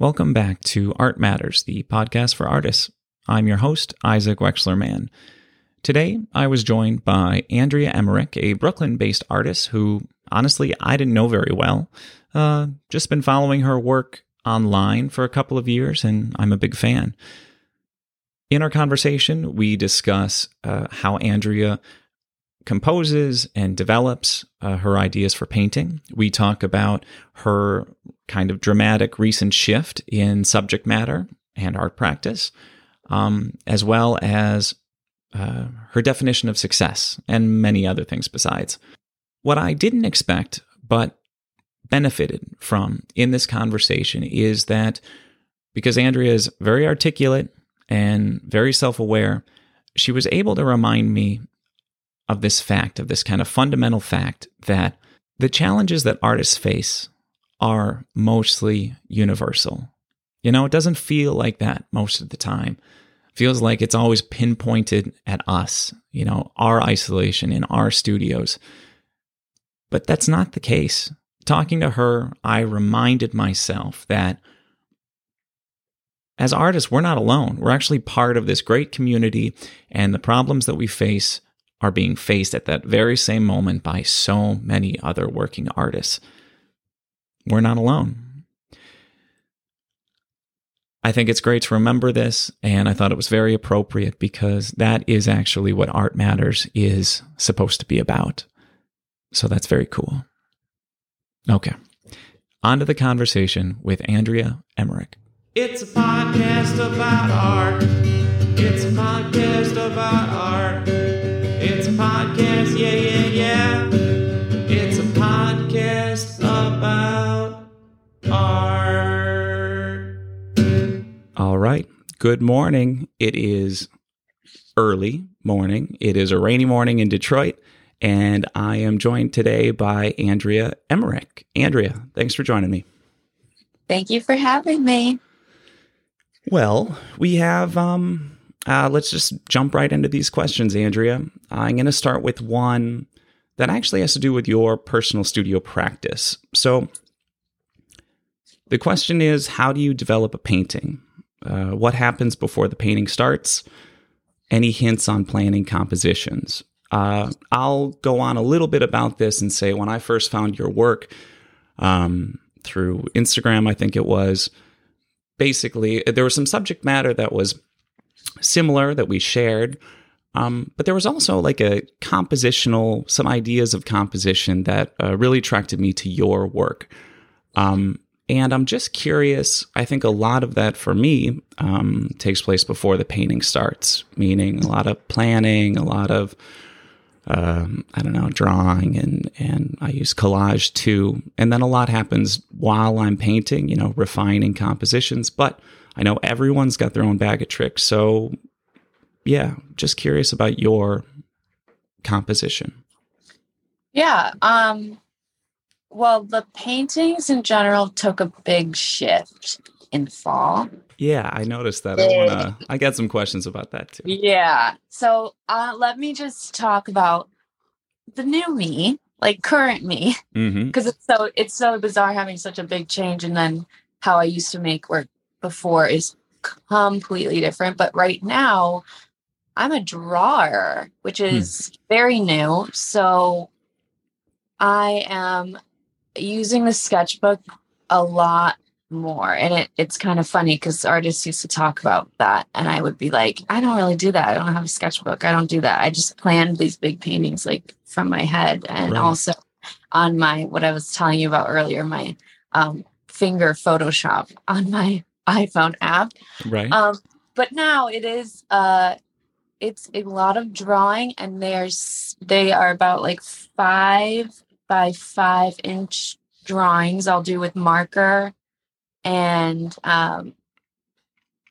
Welcome back to Art Matters, the podcast for artists. I'm your host, Isaac Wexler Mann. Today, I was joined by Andrea Emmerich, a Brooklyn based artist who, honestly, I didn't know very well. Uh, just been following her work online for a couple of years, and I'm a big fan. In our conversation, we discuss uh, how Andrea composes and develops uh, her ideas for painting. We talk about her kind of dramatic recent shift in subject matter and art practice, um, as well as uh, her definition of success and many other things besides. What I didn't expect, but benefited from in this conversation is that because Andrea is very articulate and very self aware, she was able to remind me of this fact, of this kind of fundamental fact that the challenges that artists face are mostly universal. You know, it doesn't feel like that most of the time. It feels like it's always pinpointed at us, you know, our isolation in our studios. But that's not the case. Talking to her, I reminded myself that as artists, we're not alone. We're actually part of this great community, and the problems that we face are being faced at that very same moment by so many other working artists. We're not alone. I think it's great to remember this, and I thought it was very appropriate because that is actually what Art Matters is supposed to be about. So that's very cool. Okay, on to the conversation with Andrea Emmerich. It's a podcast about art. It's a podcast about art. It's a podcast, yeah, yeah, yeah. It's a podcast about art. All right. Good morning. It is early morning. It is a rainy morning in Detroit, and I am joined today by Andrea Emmerich. Andrea, thanks for joining me. Thank you for having me. Well, we have um uh, let's just jump right into these questions, Andrea. I'm going to start with one that actually has to do with your personal studio practice. So, the question is how do you develop a painting? Uh, what happens before the painting starts? Any hints on planning compositions? Uh, I'll go on a little bit about this and say when I first found your work um, through Instagram, I think it was, basically, there was some subject matter that was similar that we shared. Um, but there was also like a compositional, some ideas of composition that uh, really attracted me to your work. Um, and I'm just curious. I think a lot of that for me um, takes place before the painting starts, meaning a lot of planning, a lot of um, I don't know, drawing, and and I use collage too. And then a lot happens while I'm painting, you know, refining compositions. But I know everyone's got their own bag of tricks. So, yeah, just curious about your composition. Yeah. Um, well, the paintings in general took a big shift in fall. Yeah, I noticed that. I wanna. I got some questions about that too. Yeah. So uh, let me just talk about the new me, like current me, Mm-hmm. because it's so it's so bizarre having such a big change, and then how I used to make work before is completely different. But right now, I'm a drawer, which is very new. So I am using the sketchbook a lot more. And it, it's kind of funny because artists used to talk about that. And I would be like, I don't really do that. I don't have a sketchbook. I don't do that. I just planned these big paintings like from my head. And Right. also on my, what I was telling you about earlier, my um, finger Photoshop on my iPhone app. Right. Um, but now it is uh it's a lot of drawing and there's they are about like five by five inch drawings I'll do with marker and um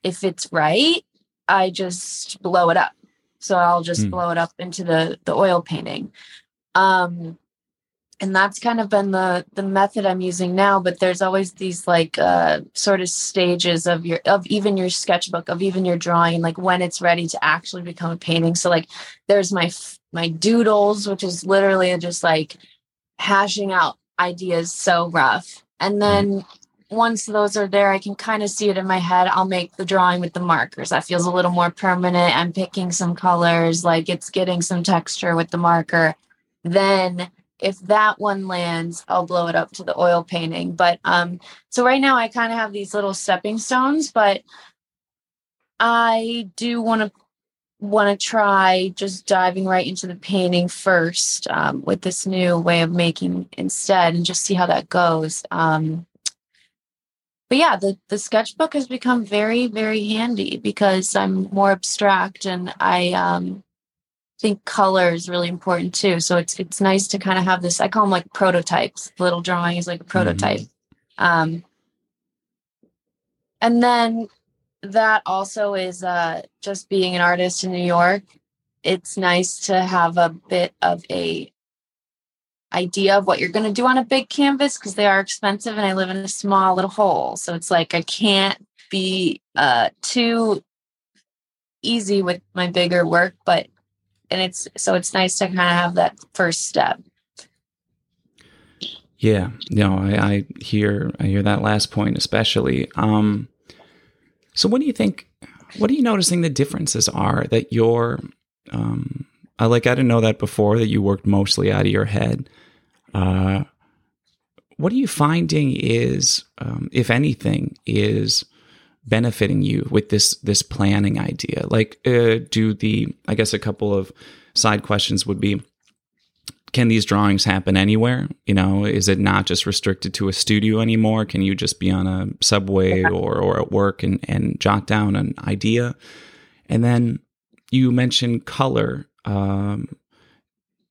if it's right, I just blow it up. So I'll just Hmm. blow it up into the the oil painting. Um and that's kind of been the the method I'm using now. But there's always these like uh, sort of stages of your of even your sketchbook of even your drawing, like when it's ready to actually become a painting. So like there's my my doodles, which is literally just like hashing out ideas so rough, and then once those are there, I can kind of see it in my head. I'll make the drawing with the markers. That feels a little more permanent. I'm picking some colors, like it's getting some texture with the marker. Then if that one lands, I'll blow it up to the oil painting. But um, so right now I kind of have these little stepping stones, but I do want to want to try just diving right into the painting first um, with this new way of making instead and just see how that goes. Um, but yeah, the, the sketchbook has become very, very handy because I'm more abstract and I um, think color is really important too. So it's it's nice to kind of have this. I call them like prototypes. The little drawing is like a prototype. Mm-hmm. Um, and then that also is uh, just being an artist in New York. It's nice to have a bit of a idea of what you're going to do on a big canvas because they are expensive and I live in a small little hole. So it's like I can't be uh, too easy with my bigger work, but and it's so it's nice to kind of have that first step. Yeah, no, I, I hear I hear that last point especially. Um, so, what do you think? What are you noticing the differences are that you're? Um, I like I didn't know that before that you worked mostly out of your head. Uh, what are you finding is, um, if anything, is benefiting you with this this planning idea? Like, uh, do the I guess a couple of side questions would be can these drawings happen anywhere? You know, is it not just restricted to a studio anymore? Can you just be on a subway or, or at work and, and jot down an idea? And then you mentioned color. Um,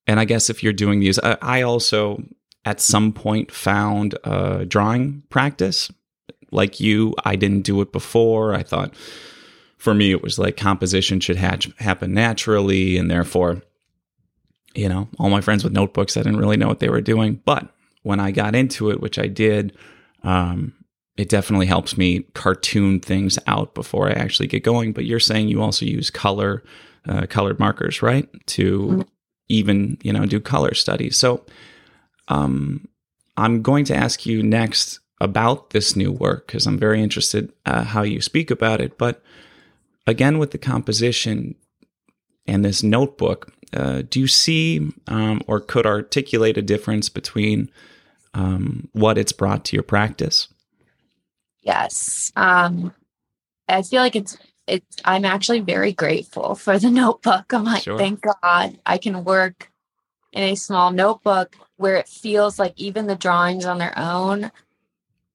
and I guess if you're doing these, I, I also at some point found a drawing practice. Like you, I didn't do it before. I thought for me, it was like composition should hatch, happen naturally, and therefore you know, all my friends with notebooks, I didn't really know what they were doing. But when I got into it, which I did, um, it definitely helps me cartoon things out before I actually get going. But you're saying you also use color, uh, colored markers, right? To mm-hmm. even, you know, do color studies. So um, I'm going to ask you next about this new work because I'm very interested uh, how you speak about it. But again, with the composition and this notebook, uh, do you see um, or could articulate a difference between um, what it's brought to your practice? Yes. Um, I feel like it's it's I'm actually very grateful for the notebook. I'm like, sure. thank God I can work in a small notebook where it feels like even the drawings on their own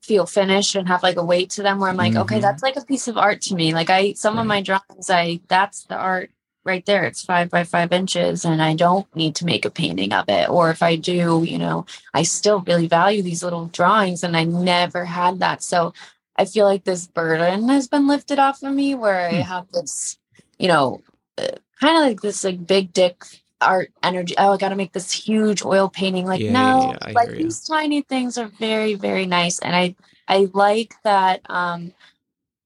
feel finished and have like a weight to them where I'm like, mm-hmm. okay, that's like a piece of art to me. Like I some right. of my drawings, I that's the art right there. It's five by five inches, and I don't need to make a painting of it. Or if I do, you know, I still really value these little drawings, and I never had that. So I feel like this burden has been lifted off of me where I hmm. have this, you know, uh, kind of like this like big dick art energy. Oh, I got to make this huge oil painting. Like, yeah, no, yeah, yeah. like these tiny things are very, very nice. And I, I like that. Um,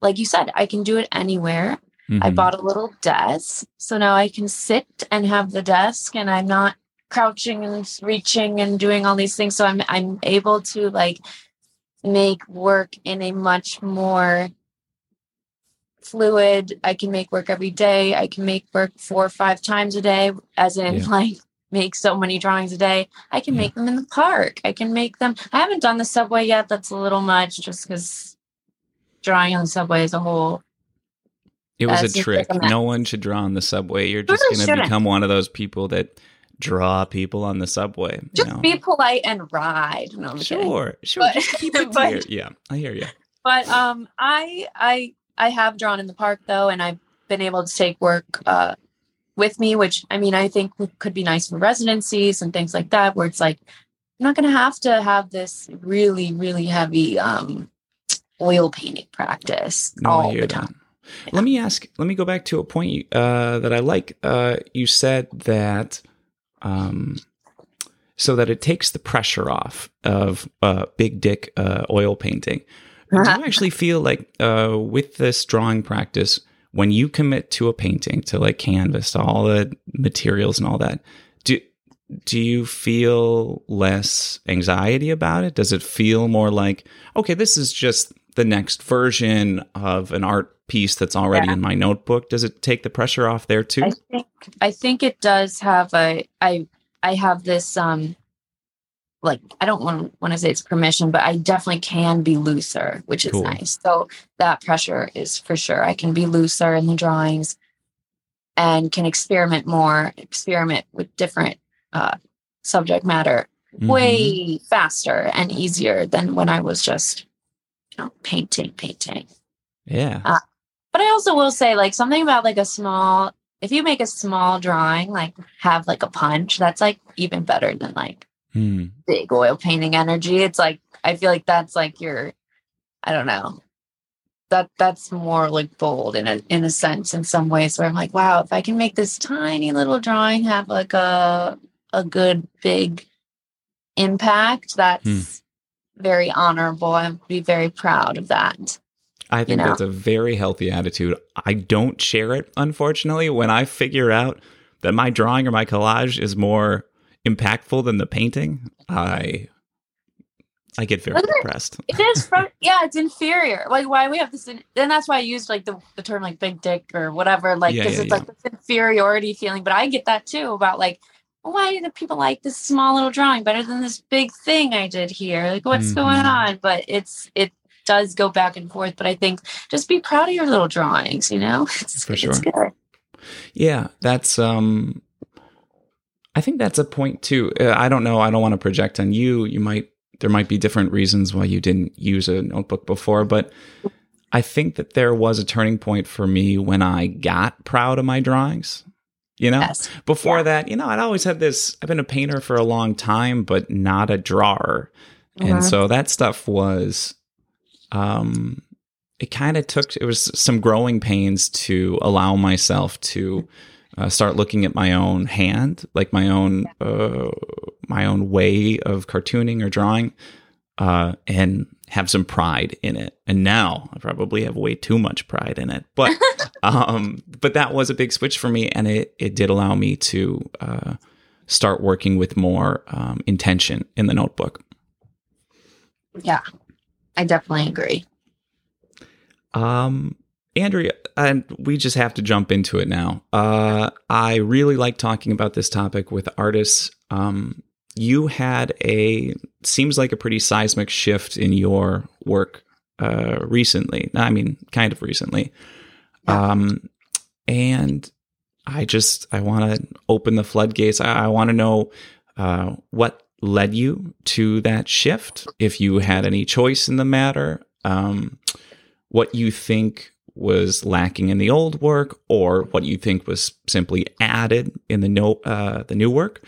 like you said, I can do it anywhere. Mm-hmm. I bought a little desk. So now I can sit and have the desk and I'm not crouching and reaching and doing all these things. So I'm I'm able to like make work in a much more fluid. I can make work every day. I can make work four or five times a day, as in yeah. like make so many drawings a day. I can yeah. make them in the park. I can make them. I haven't done the subway yet. That's a little much just because drawing on the subway as a whole it was a trick. No one should draw on the subway. You're just going to become one of those people that draw people on the subway. Just know? be polite and ride. No, sure, sure. But, just keep it but, Yeah, I hear you. But um, I I I have drawn in the park though, and I've been able to take work uh with me, which I mean I think could be nice for residencies and things like that, where it's like I'm not going to have to have this really really heavy um oil painting practice no, all the time. That. Let me ask. Let me go back to a point uh, that I like. Uh, you said that um, so that it takes the pressure off of uh, big dick uh, oil painting. Uh-huh. Do you actually feel like uh, with this drawing practice, when you commit to a painting, to like canvas, to all the materials and all that, do do you feel less anxiety about it? Does it feel more like, okay, this is just the next version of an art piece that's already Yeah. in my notebook? Does it take the pressure off there too? I think I think it does have a I I have this um like I don't want want to say it's permission, but I definitely can be looser, which is Cool. nice. So that pressure is for sure. I can be looser in the drawings and can experiment more, experiment with different uh subject matter Mhm. way faster and easier than when I was just you know painting, painting. Yeah. Uh, But I also will say, like, something about like a small, if you make a small drawing, like have like a punch, that's like even better than like Hmm. big oil painting energy. It's like, I feel like that's like your, I don't know. That that's more like bold in a in a sense in some ways where I'm like, wow, if I can make this tiny little drawing have like a a good big impact, that's Hmm. very honorable. I'd be very proud of that. I think know? that's a very healthy attitude. I don't share it, unfortunately. When I figure out that my drawing or my collage is more impactful than the painting, I I get very Wasn't it- depressed. It is from yeah, it's inferior. Like why we have this, in, and that's why I used like the, the term like big dick or whatever, like Yeah, because yeah, it's like this inferiority feeling. But I get that too about like why do the people like this small little drawing better than this big thing I did here? Like what's going Mhm. on? But it's it does go back and forth. But I think just be proud of your little drawings. You know, it's, For it's sure. good. Yeah, that's um I think that's a point too. Uh, I don't know, I don't want to project on you. You might there might be different reasons why you didn't use a notebook before, but I think that there was a turning point for me when I got proud of my drawings. You know? Yes. Before Yeah. that, you know, I'd always had this I've been a painter for a long time, but not a drawer. And Mhm. so that stuff was um it kind of took it was some growing pains to allow myself to uh, start looking at my own hand like my own uh, my own way of cartooning or drawing uh, and have some pride in it. And now i probably have way too much pride in it. But um but that was a big switch for me and it it did allow me to uh, start working with more um, intention in the notebook. Yeah, I definitely agree. Um, Andrea, and we just have to jump into it now. Uh, I really like talking about this topic with artists. Um, you had a seems like a pretty seismic shift in your work uh, recently. I mean, kind of recently. Um, and I just I want to open the floodgates. I, I want to know uh, what led you to that shift. If you had any choice in the matter. Um, what you think was lacking in the old work or what you think was simply added in the no uh the new work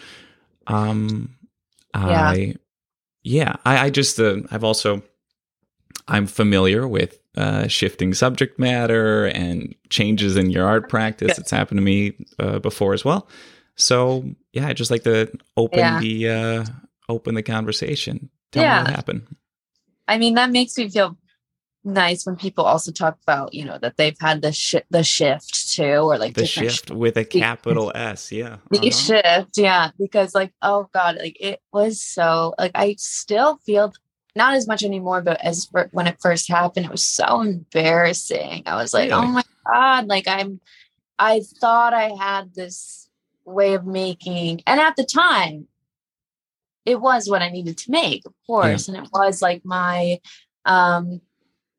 um Yeah. i yeah i i just uh, i've also i'm familiar with uh shifting subject matter and changes in your art practice it's happened to me uh, before as well so yeah i just like to open Yeah. the uh open the conversation tell me Yeah. what happened I mean, that makes me feel nice when people also talk about, you know, that they've had the shi the shift too, or like the shift with a capital s yeah the uh-huh. shift, yeah. Because like, oh god, like it was so like I still feel not as much anymore, but as for, when it first happened, it was so embarrassing. I was like, Really? oh my god, like I'm, I thought I had this way of making, and at the time, it was what I needed to make, of course, and it was like my, um,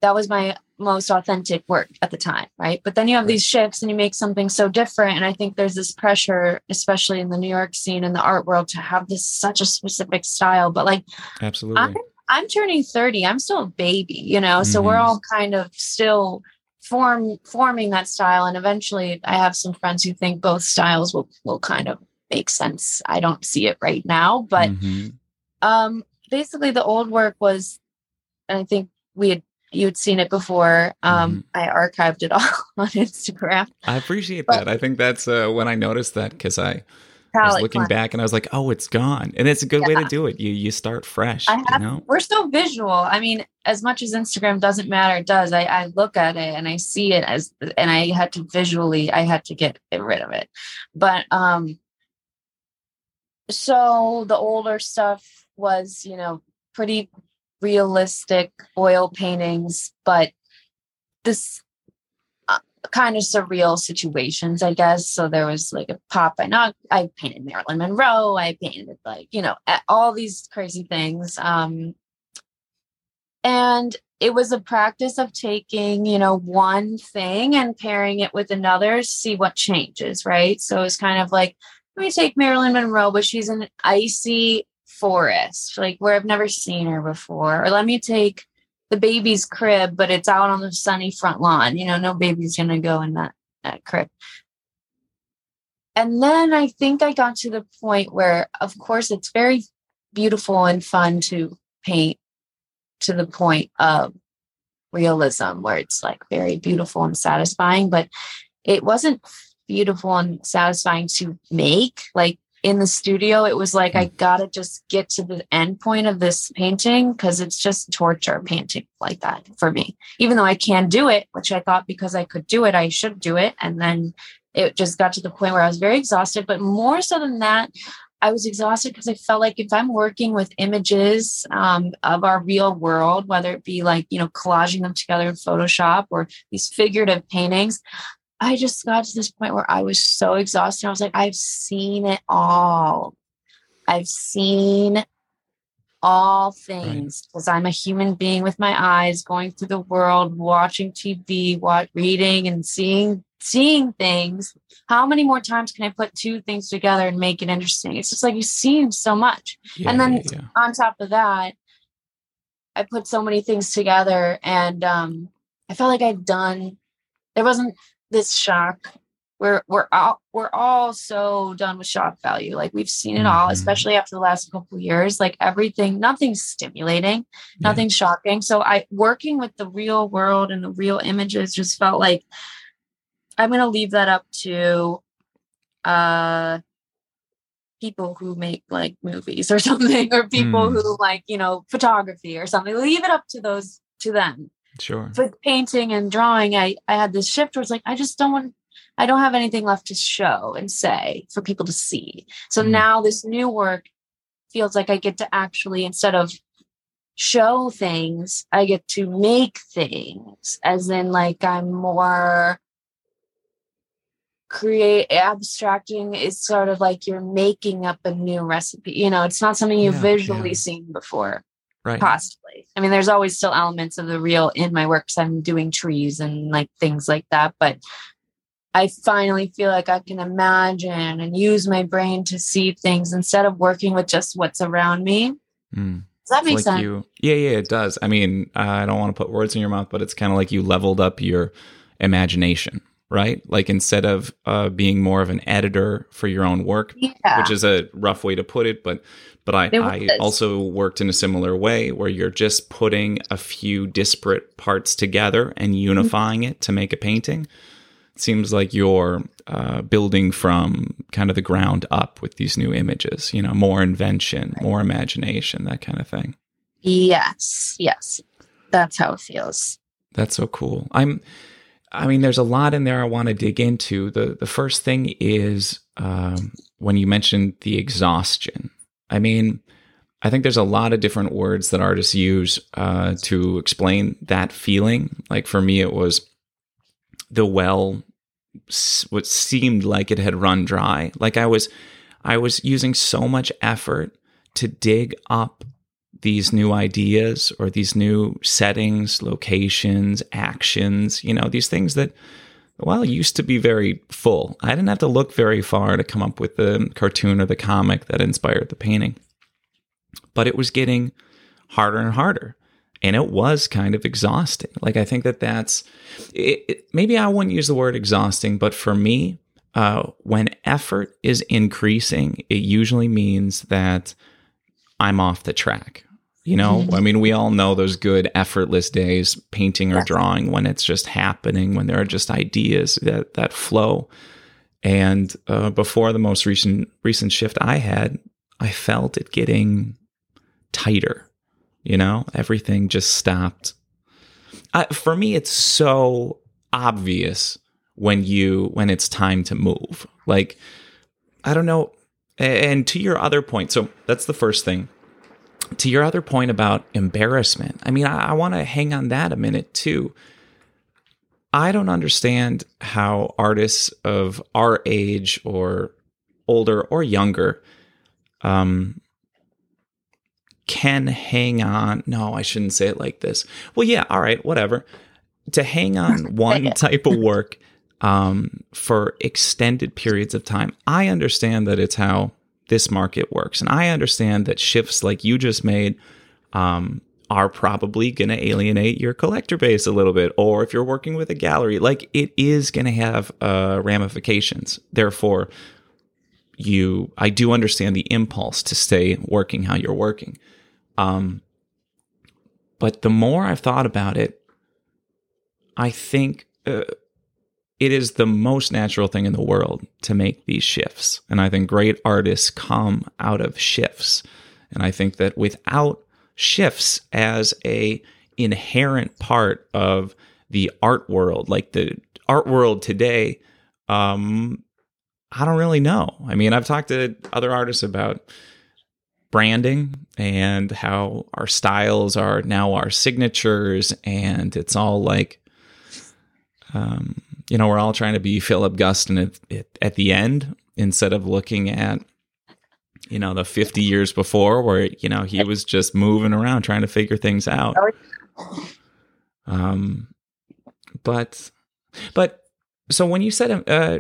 that was my most authentic work at the time, right? But then you have these shifts and you make something so different. And I think there's this pressure, especially in the New York scene and the art world, to have this such a specific style. But like absolutely I'm I'm turning 30, I'm still a baby, you know, so we're Mhm. all kind of still form forming that style. And eventually I have some friends who think both styles will will kind of make sense. I don't see it right now, but Mhm. um basically the old work was and i think we had you had seen it before um i archived it all on instagram I appreciate But- that. I think that's uh, when I noticed that because I, I was looking cleanse. back and I was like, oh, it's gone, and it's a good way to do it. You you start fresh, I you know. we're so visual i mean as much as instagram doesn't matter it does I, I look at it and i see it as and i had to visually i had to get, get rid of it but um so the older stuff was, you know, pretty realistic oil paintings, but this uh, kind of surreal situations, I guess. So there was like a pop I know I painted Marilyn Monroe, I painted like, you know, all these crazy things. Um and it was a practice of taking, you know, one thing and pairing it with another, to see what changes, right? So it's kind of like, let me take Marilyn Monroe, but she's an icy forest, like where I've never seen her before. Or let me take the baby's crib, but it's out on the sunny front lawn. You know, no baby's gonna go in that, that crib. And then I think I got to the point where, of course, it's very beautiful and fun to paint to the point of realism where it's like very beautiful and satisfying but it wasn't beautiful and satisfying to make like in the studio it was like i hmm. gotta just get to the end point of this painting because it's just torture painting like that for me. Even though i can do it which i thought because i could do it i should do it. And then it just got to the point where i was very exhausted. But more so than that I was exhausted because I felt like if I'm working with images um, of our real world, whether it be like, you know, collaging them together in Photoshop or these figurative paintings, I just got to this point where I was so exhausted. I was like, I've seen it all. I've seen all things because right. I'm a human being with my eyes going through the world, watching TV, what reading and seeing seeing things how many more times can i put two things together and make it interesting it's just like you've seen so much yeah, and then yeah. on top of that i put so many things together and um i felt like i'd done there wasn't this shock we're we're all we're all so done with shock value like we've seen it all mm-hmm. especially after the last couple years like everything nothing's stimulating yeah. nothing's shocking so i working with the real world and the real images just felt like I'm going to leave that up to uh people who make like movies or something or people mm. who like, you know, photography or something. Leave it up to those to them. Sure. With painting and drawing, I I had this shift where it's like I just don't want I don't have anything left to show and say for people to see. So mm. now this new work feels like I get to actually instead of show things, I get to make things as in like I'm more create abstracting is sort of like you're making up a new recipe you know it's not something you've yeah, visually yeah. seen before right possibly i mean there's always still elements of the real in my work because i'm doing trees and like things like that but i finally feel like i can imagine and use my brain to see things instead of working with just what's around me mm. Does that make like sense? You, yeah, yeah, it does. I mean, I don't want to put words in your mouth, but it's kind of like you leveled up your imagination, right? Like instead of uh, being more of an editor for your own work, yeah. which is a rough way to put it, but but I, I also worked in a similar way where you're just putting a few disparate parts together and unifying mm-hmm. it to make a painting. It seems like you're uh, building from kind of the ground up with these new images. You know, more invention, more imagination, that kind of thing. Yes, yes, that's how it feels. That's so cool. I'm I mean, there's a lot in there I want to dig into. The the first thing is um, when you mentioned the exhaustion. I mean, I think there's a lot of different words that artists use uh, to explain that feeling. Like for me, it was the well, what seemed like it had run dry. Like I was, I was using so much effort to dig up these new ideas or these new settings, locations, actions, you know, these things that, well, used to be very full. I didn't have to look very far to come up with the cartoon or the comic that inspired the painting. But it was getting harder and harder. And it was kind of exhausting. Like, I think that that's it, it, maybe I wouldn't use the word exhausting, but for me, uh, when effort is increasing, it usually means that I'm off the track. You know, mm-hmm. I mean, we all know those good effortless days, painting or yes. drawing, when it's just happening, when there are just ideas that that flow. And uh, before the most recent recent shift I had, I felt it getting tighter. You know, everything just stopped. For me, it's so obvious when you when it's time to move. Like, I don't know And to your other point, so that's the first thing. To your other point about embarrassment, I mean, I, I want to hang on that a minute too. I don't understand how artists of our age or older or younger um, can hang on. No, I shouldn't say it like this. Well, yeah, all right, whatever. To hang on one type of work um, for extended periods of time. I understand that it's how this market works. And I understand that shifts like you just made um, are probably going to alienate your collector base a little bit. Or if you're working with a gallery, like it is going to have uh, ramifications. Therefore, you, I do understand the impulse to stay working how you're working. Um, but the more I've thought about it, I think uh, it is the most natural thing in the world to make these shifts. And I think great artists come out of shifts. And I think that without shifts as a inherent part of the art world, like the art world today, um, I don't really know. I mean, I've talked to other artists about branding and how our styles are now our signatures, and it's all like, um, you know, we're all trying to be Philip Guston at, at, at the end instead of looking at, you know, the 50 years before where, you know, he was just moving around trying to figure things out. Um, but, but, so when you said, uh,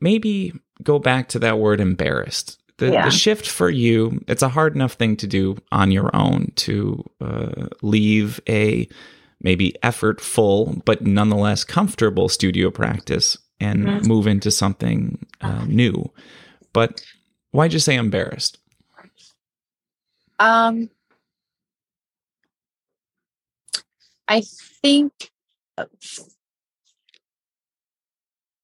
maybe go back to that word embarrassed. The, Yeah. the shift for you, it's a hard enough thing to do on your own to uh, leave a maybe effortful but nonetheless comfortable studio practice and Mhm. move into something uh, new. But why'd you say embarrassed? Um, I think uh,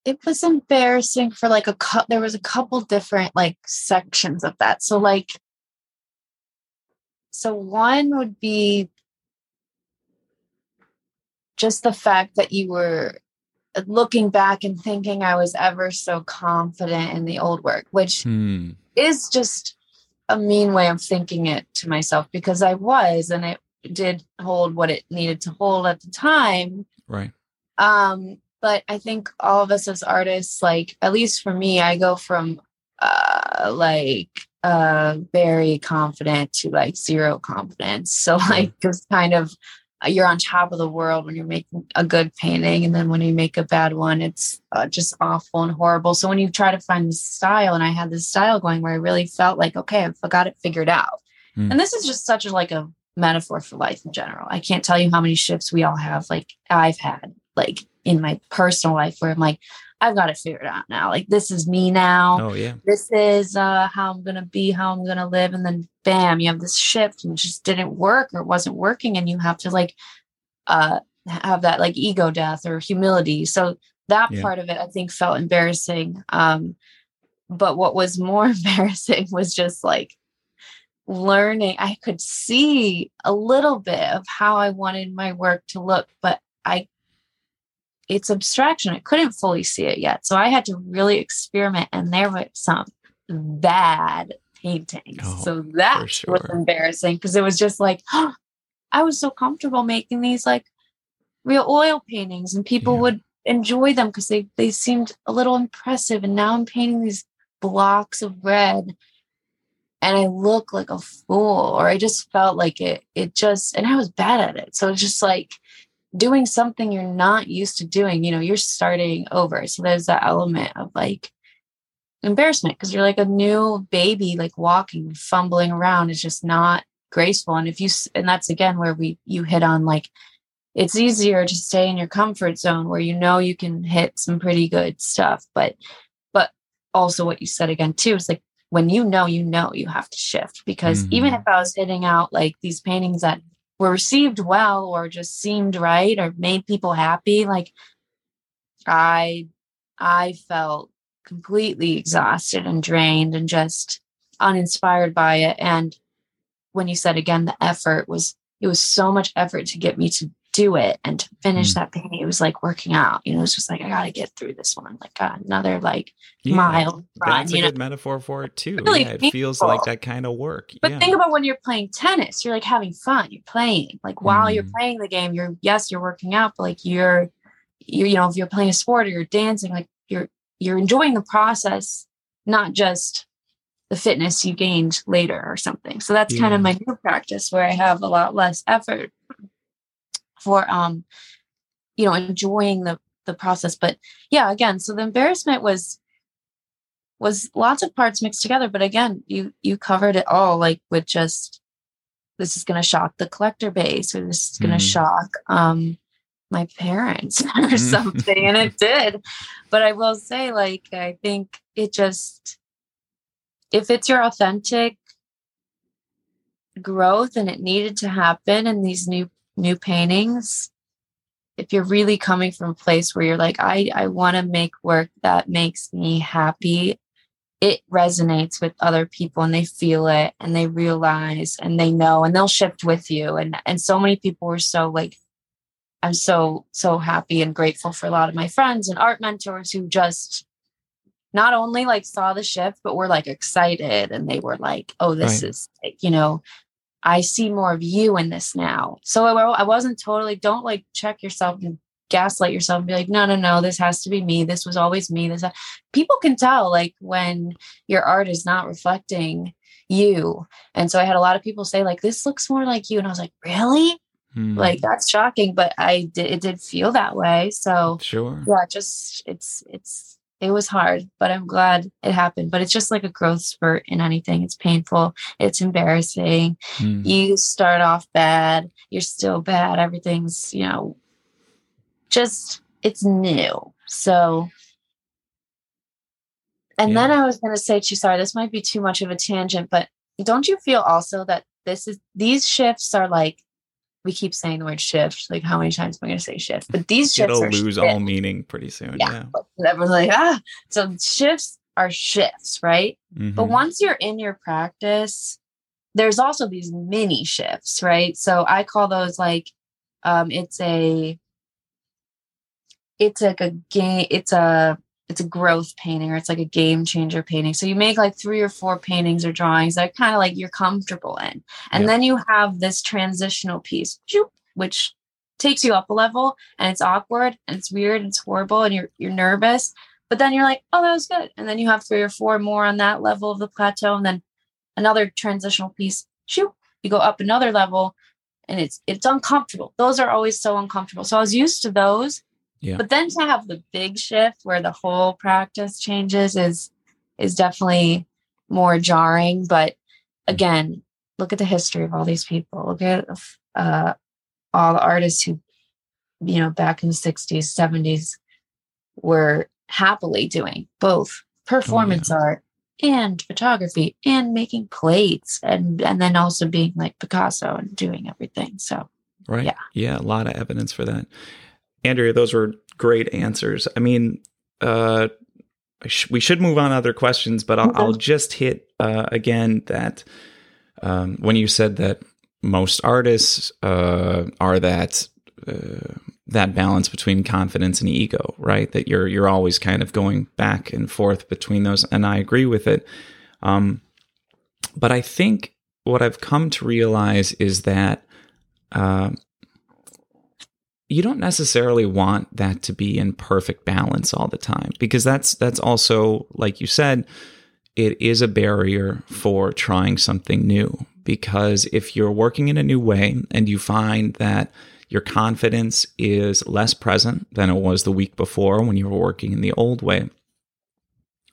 it was embarrassing for like a cut. There was a couple different like sections of that. So like, so one would be just the fact that you were uh, looking back and thinking I was ever so confident in the old work, which Hmm. is just a mean way of thinking it to myself because I was and it did hold what it needed to hold at the time. Right. Um, but I think all of us as artists, like at least for me, I go from uh like uh very confident to like zero confidence. So like just kind of you're on top of the world when you're making a good painting and then when you make a bad one it's uh, just awful and horrible. So when you try to find the style and i had this style going where i really felt like okay i've got it figured out. Hmm. and this is just such a like a metaphor for life in general. I can't tell you how many shifts we all have like i've had like in my personal life where i'm like i've got it figured out now like this is me now Oh, yeah. this is uh, how I'm going to be, how I'm going to live. And then bam, you have this shift and it just didn't work or wasn't working. And you have to like uh, have that like ego death or humility. So that Yeah. part of it, I think, felt embarrassing. Um, but what was more embarrassing was just like learning. I could see a little bit of how I wanted my work to look, but I it's abstraction. I couldn't fully see it yet. So I had to really experiment and there were some bad paintings. Oh, so that was embarrassing because it was just like, I was so comfortable making these like real oil paintings and people Yeah. would enjoy them because they they seemed a little impressive. And now I'm painting these blocks of red and I look like a fool or I just felt like it it just and I was bad at it. So it's just like doing something you're not used to doing, you know, you're starting over. So there's that element of like embarrassment because you're like a new baby, like walking, fumbling around is just not graceful. And if you, and that's again where we, you hit on like, it's easier to stay in your comfort zone where you know you can hit some pretty good stuff. But, but also what you said again too is like when you know, you know, you have to shift because even Mhm. if I was hitting out like these paintings that were received well or just seemed right or made people happy like i i felt completely exhausted and drained and just uninspired by it. And when you said again the effort was it was so much effort to get me to do it and to finish Mm. that thing. It was like working out. You know, it's just like I got to get through this one. Like uh, another like Yeah, mile run. That's a You know, metaphor for it too. Really yeah, it feels like that kind of work. But yeah. think about when you're playing tennis, you're like having fun. You're playing. Like while you're Mhm. playing the game, you're yes, you're working out, but like you're you're, you know, if you're playing a sport or you're dancing, like you're you're enjoying the process, not just the fitness you gained later or something. So that's kind of my new practice where I have a lot less effort for um, you know, enjoying the the process. But yeah, again, so the embarrassment was was lots of parts mixed together but again you you covered it all like with just this is going to shock the collector base or this is going to Mhm. shock um my parents or something and it did but i will say like i think it just if it's your authentic growth and it needed to happen in these new new paintings if you're really coming from a place where you're like i i want to make work that makes me happy it resonates with other people and they feel it and they realize and they know and they'll shift with you and and so many people were so like i'm so so happy and grateful for a lot of my friends and art mentors who just not only like saw the shift but were like excited and they were like oh this Right. is like, you know i see more of you in this now. So I, I wasn't totally don't like check yourself and gaslight yourself and be like no no no this has to be me. This was always me. This people can tell like when your art is not reflecting you. And so i had a lot of people say like this looks more like you. And i was like really? Hmm. like that's shocking but i did it did feel that way. So sure. yeah just it's it's it was hard but i'm glad it happened. But it's just like a growth spurt in anything. It's painful. It's embarrassing. Hmm. you start off bad. You're still bad. Everything's you know just it's new. So and then i was going to say to you sorry this might be too much of a tangent but don't you feel also that this is these shifts are like we keep saying the word shift like how many times am i going to say shift but these shifts It'll lose shifts. all meaning pretty soon. Yeah. Yeah. Everyone's like ah so shifts are shifts right but Mhm. once you're in your practice, there's also these mini shifts, right? So I call those like um it's a it's like a game it's a it's a growth painting or it's like a game changer painting. So you make like three or four paintings or drawings that kind of like you're comfortable in. And Yeah. then you have this transitional piece, which takes you up a level and it's awkward and it's weird and it's horrible and you're you're nervous but then you're like, oh, that was good. And then you have three or four more on that level of the plateau, and then another transitional piece. Shoot, you go up another level, and it's it's uncomfortable. Those are always so uncomfortable. So I was used to those, Yeah. but then to have the big shift where the whole practice changes is is definitely more jarring. But again, look at the history of all these people. Look at uh, all the artists who, you know, back in the '60s, '70s were happily doing both performance art and photography and making plates and and then also being like Picasso and doing everything. So Right. Yeah. Yeah. A lot of evidence for that. Andrea, those were great answers. I mean, uh, I sh- we should move on to other questions, but I'll, Okay. I'll just hit uh, again that um, when you said that most artists uh, are that uh, that balance between confidence and ego, right? That you're you're always kind of going back and forth between those, and I agree with it. Um, but I think what I've come to realize is that um, you don't necessarily want that to be in perfect balance all the time because that's that's also like you said it is a barrier for trying something new because if you're working in a new way and you find that your confidence is less present than it was the week before when you were working in the old way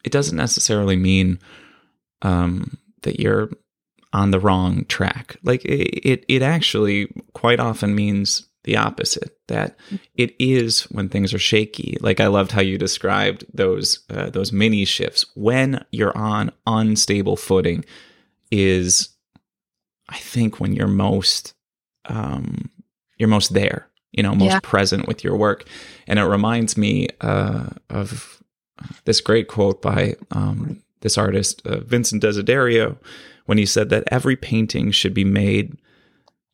it doesn't necessarily mean um, that you're on the wrong track. Like it, it, it actually quite often means the opposite. That it is when things are shaky. Like I loved how you described those uh, those mini shifts when you're on unstable footing. Is I think when you're most um, you're most there. You know, most Yeah. present with your work, and it reminds me uh, of this great quote by um, this artist uh, Vincent Desiderio when he said that every painting should be made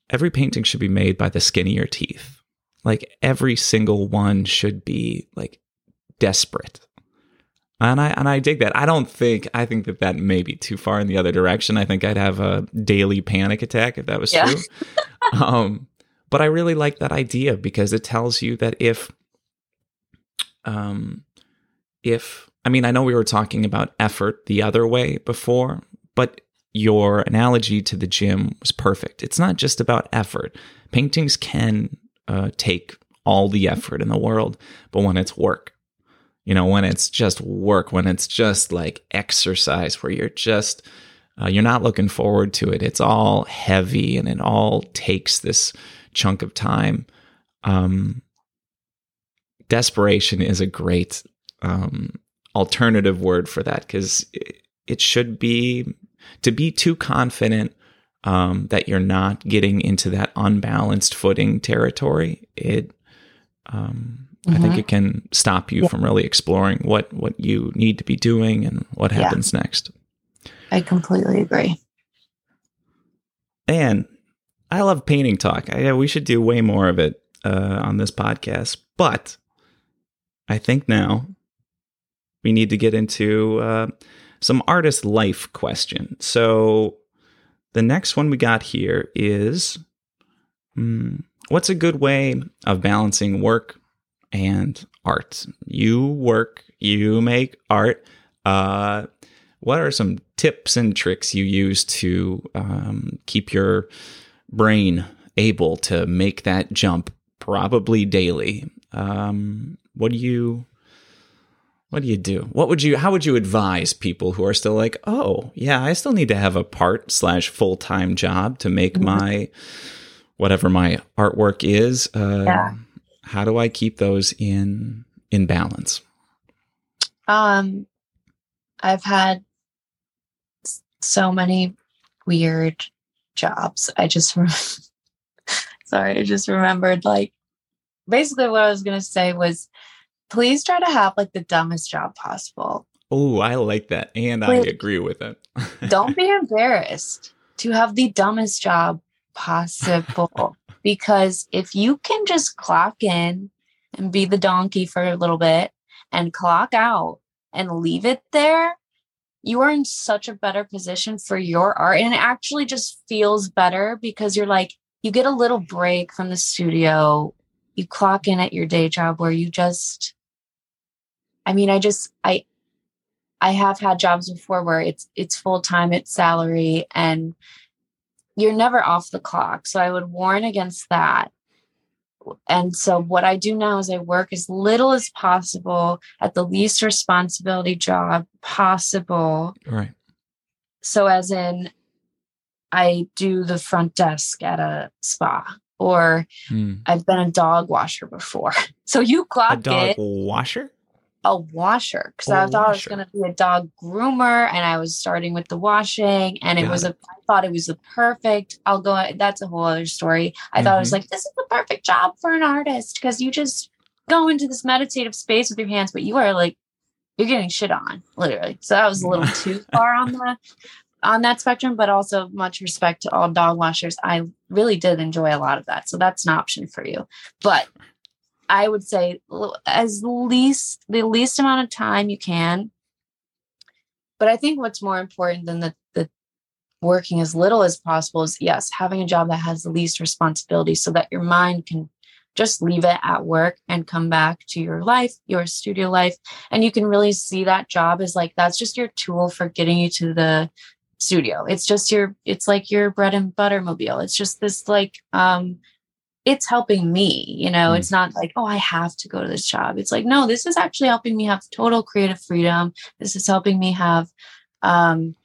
every painting should be made by the skinnier teeth like every single one should be like desperate. And I and I dig that. I don't think I think that that may be too far in the other direction. I think I'd have a daily panic attack if that was Yeah. true. um, but I really like that idea because it tells you that if, um, if I mean I know we were talking about effort the other way before, but your analogy to the gym was perfect. It's not just about effort. Paintings can uh, take all the effort in the world, but when it's work, you know, when it's just work, when it's just like exercise, where you're just uh, you're not looking forward to it. It's all heavy and it all takes this chunk of time. Um, desperation is a great um, alternative word for that because it, it should be to be too confident um, that you're not getting into that unbalanced footing territory. It, um, I think Mhm. it can stop you Yeah. from really exploring what what you need to be doing and what Yeah. happens next. I completely agree. And I love painting talk. I, we should do way more of it uh, on this podcast. But I think now we need to get into uh, some artist life question. So the next one we got here is hmm, what's a good way of balancing work and art? You work, you make art. Uh, what are some tips and tricks you use to um, keep your brain able to make that jump probably daily um, what do you what do you do what would you how would you advise people who are still like oh yeah i still need to have a part slash full-time job to make Mhm. my whatever my artwork is uh, Yeah. how do i keep those in in balance Um, I've had so many weird jobs. I just, sorry, I just remembered like basically what I was going to say was please try to have like the dumbest job possible. oh i like that and i agree with it Don't be embarrassed to have the dumbest job possible because if you can just clock in and be the donkey for a little bit and clock out and leave it there, you are in such a better position for your art. And it actually just feels better because you're like, you get a little break from the studio. You clock in at your day job where you just, I mean, I just, I, I have had jobs before where it's it's full time, it's salary, and you're never off the clock. So I would warn against that. And so what I do now is I work as little as possible at the least responsibility job possible. right So as in I do the front desk at a spa or Hmm. I've been a dog washer before. So you clock a dog in washer a washer because I thought washer. I was going to be a dog groomer and I was starting with the washing and it Got was a I thought it was the perfect I'll go that's a whole other story. I thought it was like this is the perfect job for an artist because you just go into this meditative space with your hands but you are like you're getting shit on literally. So that was a little too far on the on that spectrum but also much respect to all dog washers. I really did enjoy a lot of that. So that's an option for you. But I would say as least the least amount of time you can. But I think what's more important than the the working as little as possible is yes, having a job that has the least responsibility so that your mind can just leave it at work and come back to your life, your studio life. And you can really see that job as like that's just your tool for getting you to the studio. It's just your it's like your bread and butter mobile. It's just this like um it's helping me you know Mm. it's not like oh i have to go to this job. It's like no this is actually helping me have total creative freedom. This is helping me have um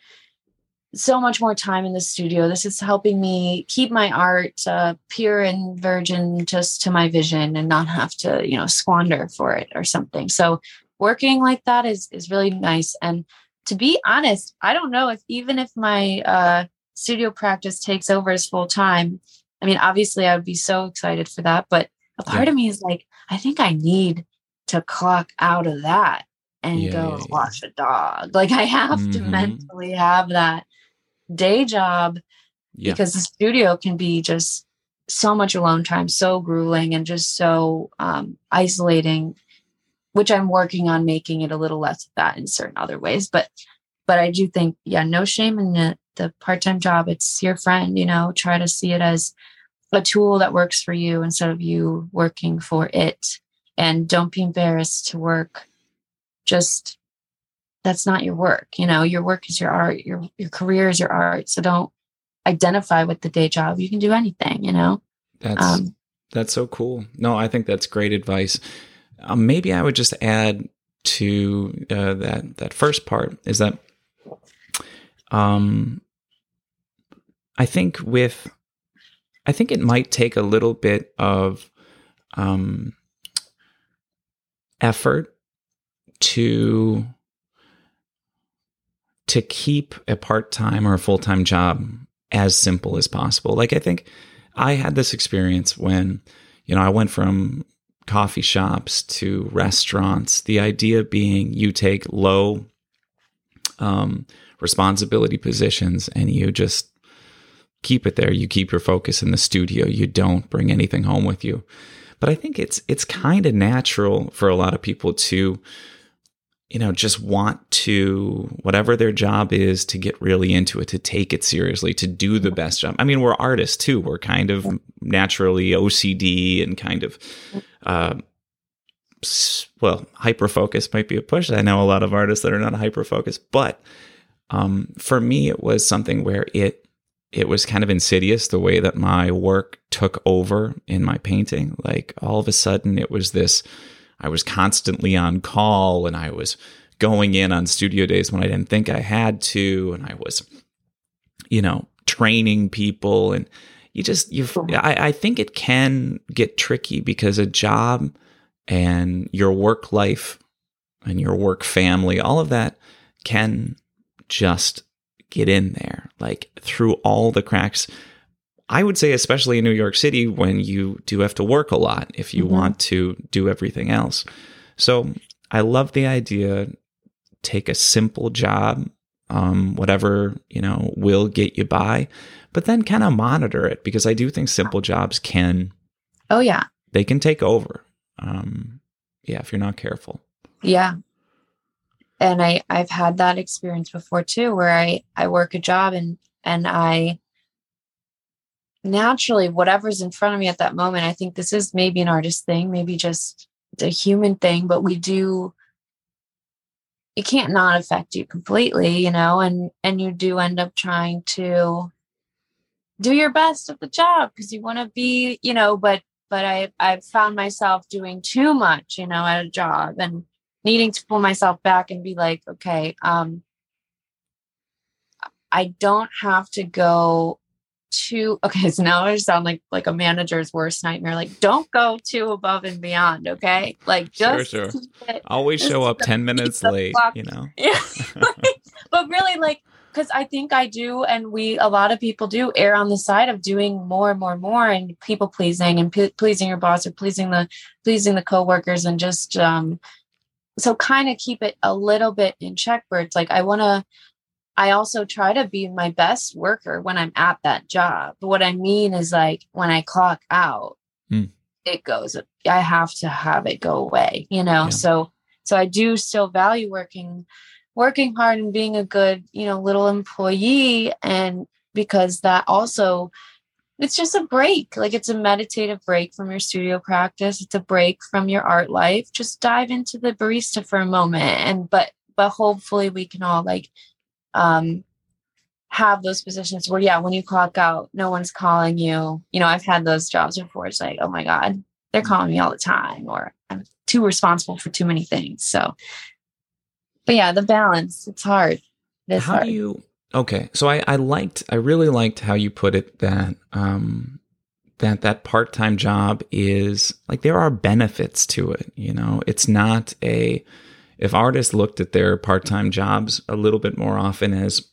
so much more time in the studio. This is helping me keep my art uh, pure and virgin just to my vision and not have to you know squander for it or something. So working like that is is really nice. And to be honest i don't know if even if my uh studio practice takes over as full time I mean, obviously, I would be so excited for that, but a part Yeah. of me is like, I think I need to clock out of that and Yeah, go yeah, watch a dog. Like, I have to Mhm. mentally have that day job because the studio can be just so much alone time, so grueling and just so um, isolating, which I'm working on making it a little less of that in certain other ways. But but I do think, yeah, no shame in the, the part-time job. It's your friend, you know, try to see it as a tool that works for you instead of you working for it. And don't be embarrassed to work. Just that's not your work. You know, your work is your art, your your career is your art. So don't identify with the day job. You can do anything, you know? That's um, that's so cool. No, I think that's great advice. Um, maybe I would just add to uh, that that first part is that um I think with I think it might take a little bit of um effort to to keep a part-time or a full-time job as simple as possible. Like I think I had this experience when, you know, I went from coffee shops to restaurants. The idea being you take low um, responsibility positions and you just keep it there. You keep your focus in the studio. You don't bring anything home with you. But I think it's it's kind of natural for a lot of people to you know, just want to, whatever their job is, to get really into it, to take it seriously, to do the best job. I mean, we're artists too. We're kind of naturally OCD and kind of, uh, well, hyper focused might be a push. I know a lot of artists that are not hyper focused, but um, for me, it was something where it it was kind of insidious the way that my work took over in my painting. Like all of a sudden, it was this I was constantly on call and I was going in on studio days when I didn't think I had to. And I was, you know, training people. And you just, you, I, I think it can get tricky because a job and your work life and your work family, all of that can just get in there, like through all the cracks. I would say, especially in New York City, when you do have to work a lot if you mm-hmm. want to do everything else. So I love the idea. Take a simple job, um, whatever you know will get you by, but then kind of monitor it because I do think simple jobs can. Oh yeah, they can take over. Um, yeah, if you're not careful. Yeah, and I I've had that experience before too, where I I work a job and and I naturally whatever's in front of me at that moment i think this is maybe an artist thing maybe just a human thing but we do it can't not affect you completely you know and and you do end up trying to do your best at the job because you want to be you know but but i i've found myself doing too much you know at a job and needing to pull myself back and be like okay um i don't have to go too okay so now i sound like like a manager's worst nightmare like don't go too above and beyond okay like just sure, sure. It, always show up 10 minutes late clock. you know yeah but really like because i think i do and we a lot of people do err on the side of doing more and more and more and people pleasing and p- pleasing your boss or pleasing the pleasing the coworkers and just um so kind of keep it a little bit in check where it's like i want to I also try to be my best worker when I'm at that job. But what I mean is like when I clock out, mm. it goes, I have to have it go away, you know? Yeah. So, so I do still value working, working hard and being a good, you know, little employee. And because that also, it's just a break. Like it's a meditative break from your studio practice. It's a break from your art life. Just dive into the barista for a moment. And, but, but hopefully we can all like um, have those positions where, yeah, when you clock out, no one's calling you. You know, I've had those jobs before. It's like, oh my God, they're calling me all the time, or I'm too responsible for too many things. So, but yeah, the balance, it's hard. It's how hard. do you, okay. So I, I liked, I really liked how you put it that, um, that that part-time job is like there are benefits to it you know it's not a if artists looked at their part time jobs a little bit more often as,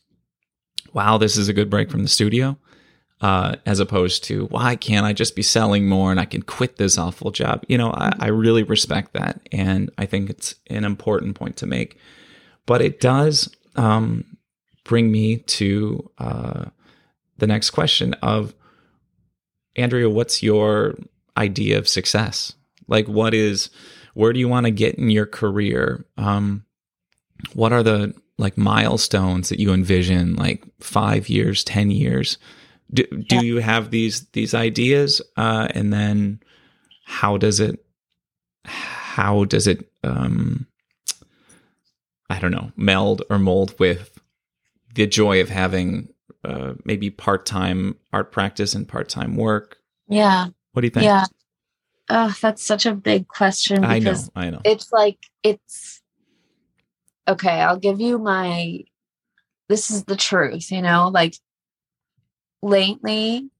wow, this is a good break from the studio, uh, as opposed to, why can't I just be selling more and I can quit this awful job? You know, I, I really respect that. And I think it's an important point to make. But it does um, bring me to uh, the next question of, Andrea, what's your idea of success? Like, what is, where do you want to get in your career? Um, what are the like milestones that you envision, like five years, 10 years? Do, do Yeah. you have these, these ideas? Uh, and then how does it, how does it, um, I don't know, meld or mold with the joy of having uh, maybe part time art practice and part time work. Yeah. What do you think? Yeah. Oh, that's such a big question I know, I know. it's like it's okay, I'll give you my this is the truth, you know, like lately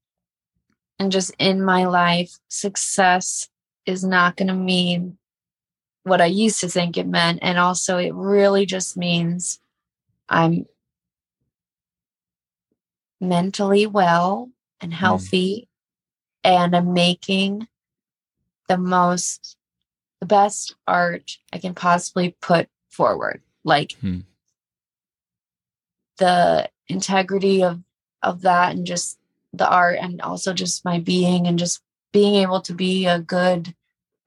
and just in my life, success is not going to mean what I used to think it meant. And also, it really just means I'm mentally well and healthy, and I'm making the most, the best art I can possibly put forward. Like Hmm. the integrity of of that and just the art and also just my being and just being able to be a good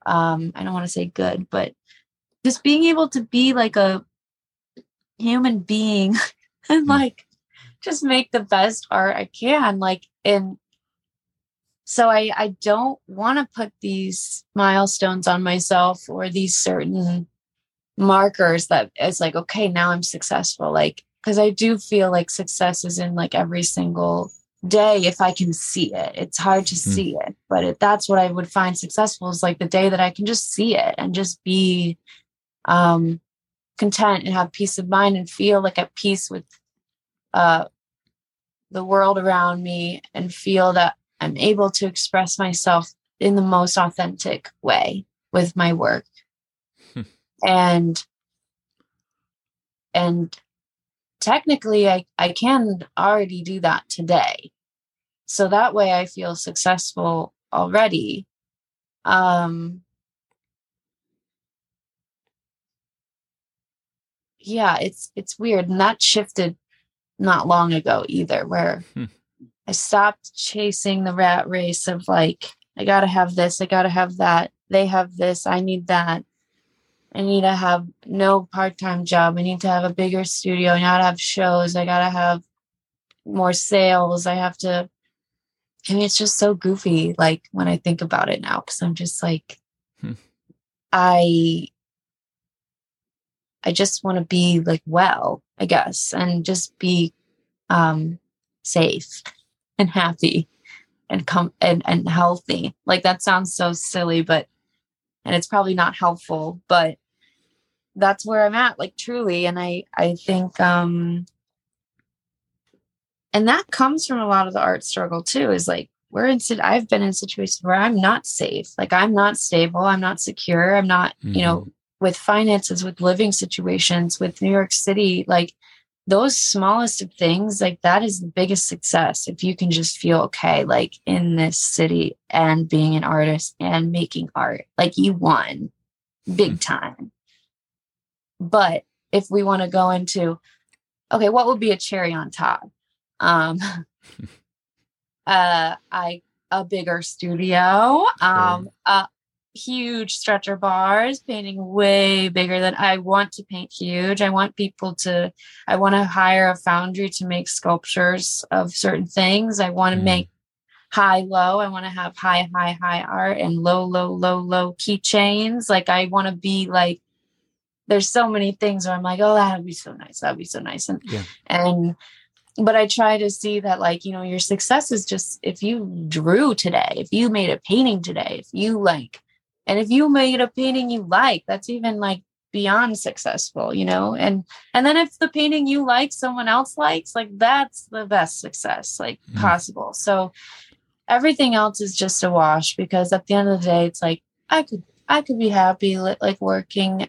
um i don't want to say good but just being able to be like a human being and Hmm. like just make the best art i can like and so i i don't want to put these milestones on myself or these certain markers that it's like okay now i'm successful like because i do feel like success is in like every single day if i can see it it's hard to Hmm. see it but it, that's what i would find successful is like the day that i can just see it and just be um content and have peace of mind and feel like at peace with uh the world around me and feel that i'm able to express myself in the most authentic way with my work. Hmm. and and technically I, I can already do that today. So that way i feel successful already. Um yeah it's it's weird. And that shifted not long ago either where Hmm. i stopped chasing the rat race of like i gotta have this i gotta have that they have this i need that I need to have no part time job. I need to have a bigger studio. I gotta have shows. I gotta have more sales. I have to. I mean, it's just so goofy. Like when I think about it now, because I'm just like, Hmm. I. I just want to be like well, I guess, and just be um safe and happy and come and, and healthy. Like that sounds so silly, but and it's probably not helpful, but that's where I'm at, like truly. And I I think um and that comes from a lot of the art struggle too, is like we're in I've been in situations where I'm not safe. Like I'm not stable, I'm not secure, I'm not, you know, with finances, with living situations, with New York City, like those smallest of things, like that is the biggest success. If you can just feel okay, like in this city and being an artist and making art, like you won big time. But if we want to go into, okay, what would be a cherry on top? Um, uh, I a bigger studio, um, uh, huge stretcher bars, painting way bigger than I want to paint huge. I want people to, I want to hire a foundry to make sculptures of certain things. I want to Mm. make high, low. I want to have high, high, high art and low, low, low, low keychains. Like I want to be like, there's so many things where I'm like, oh, that'd be so nice. That'd be so nice. And, Yeah. and, but I try to see that, like, you know, your success is just if you drew today, if you made a painting today, if you like, and if you made a painting you like, that's even like beyond successful, you know? And, and then if the painting you like, someone else likes, like, that's the best success, like, Mm. possible. So everything else is just a wash because at the end of the day, it's like, I could, I could be happy, like, working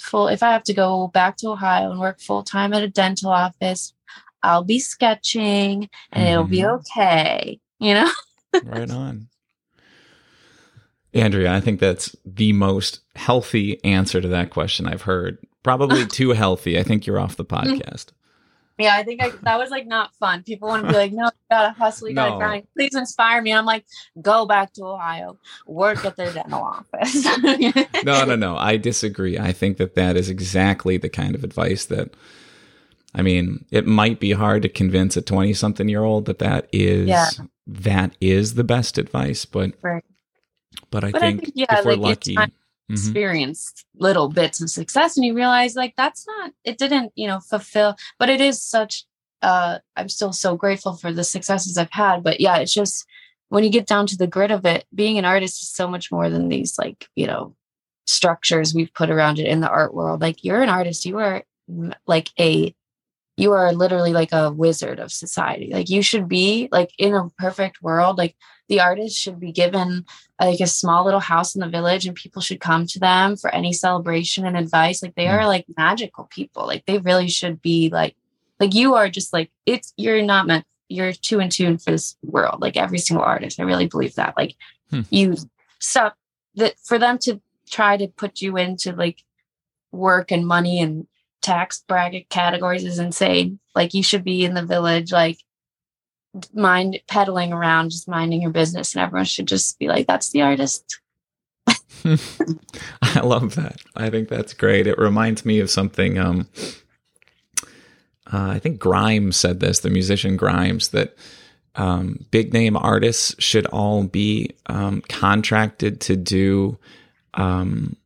full if I have to go back to Ohio and work full time at a dental office, I'll be sketching and it'll be Mhm. okay. You know? right on. Andrea, I think that's the most healthy answer to that question I've heard. Probably too healthy. I think you're off the podcast. Yeah, I think I, that was like not fun. People want to be like, no, you gotta hustle, you gotta No. grind. Please inspire me. I'm like, go back to Ohio, work at the dental office. no, no, no. I disagree. I think that that is exactly the kind of advice that. I mean, it might be hard to convince a twenty-something year old that that is Yeah. that is the best advice, but Right. But I But I think think, yeah, if we're like, lucky, not- Mhm. Experience little bits of success, and you realize like that's not. It didn't, you know, fulfill. But it is such. uh I'm still so grateful for the successes I've had. But yeah, it's just when you get down to the grit of it, being an artist is so much more than these like you know structures we've put around it in the art world. Like you're an artist, you are like a you are literally like a wizard of society. Like you should be like in a perfect world, like the artist should be given like a small little house in the village and people should come to them for any celebration and advice. Like they Mm. are like magical people. Like they really should be like like you are just like it's you're not meant you're too in tune for this world. Like every single artist. I really believe that. Like Hmm. you stop that for them to try to put you into like work and money and tax bracket categories is insane. Like you should be in the village, like mind peddling around, just minding your business, and everyone should just be like, "That's the artist." I love that. I think that's great. It reminds me of something. Um, uh, I think Grimes said this, the musician Grimes, that um, big name artists should all be um, contracted to do um,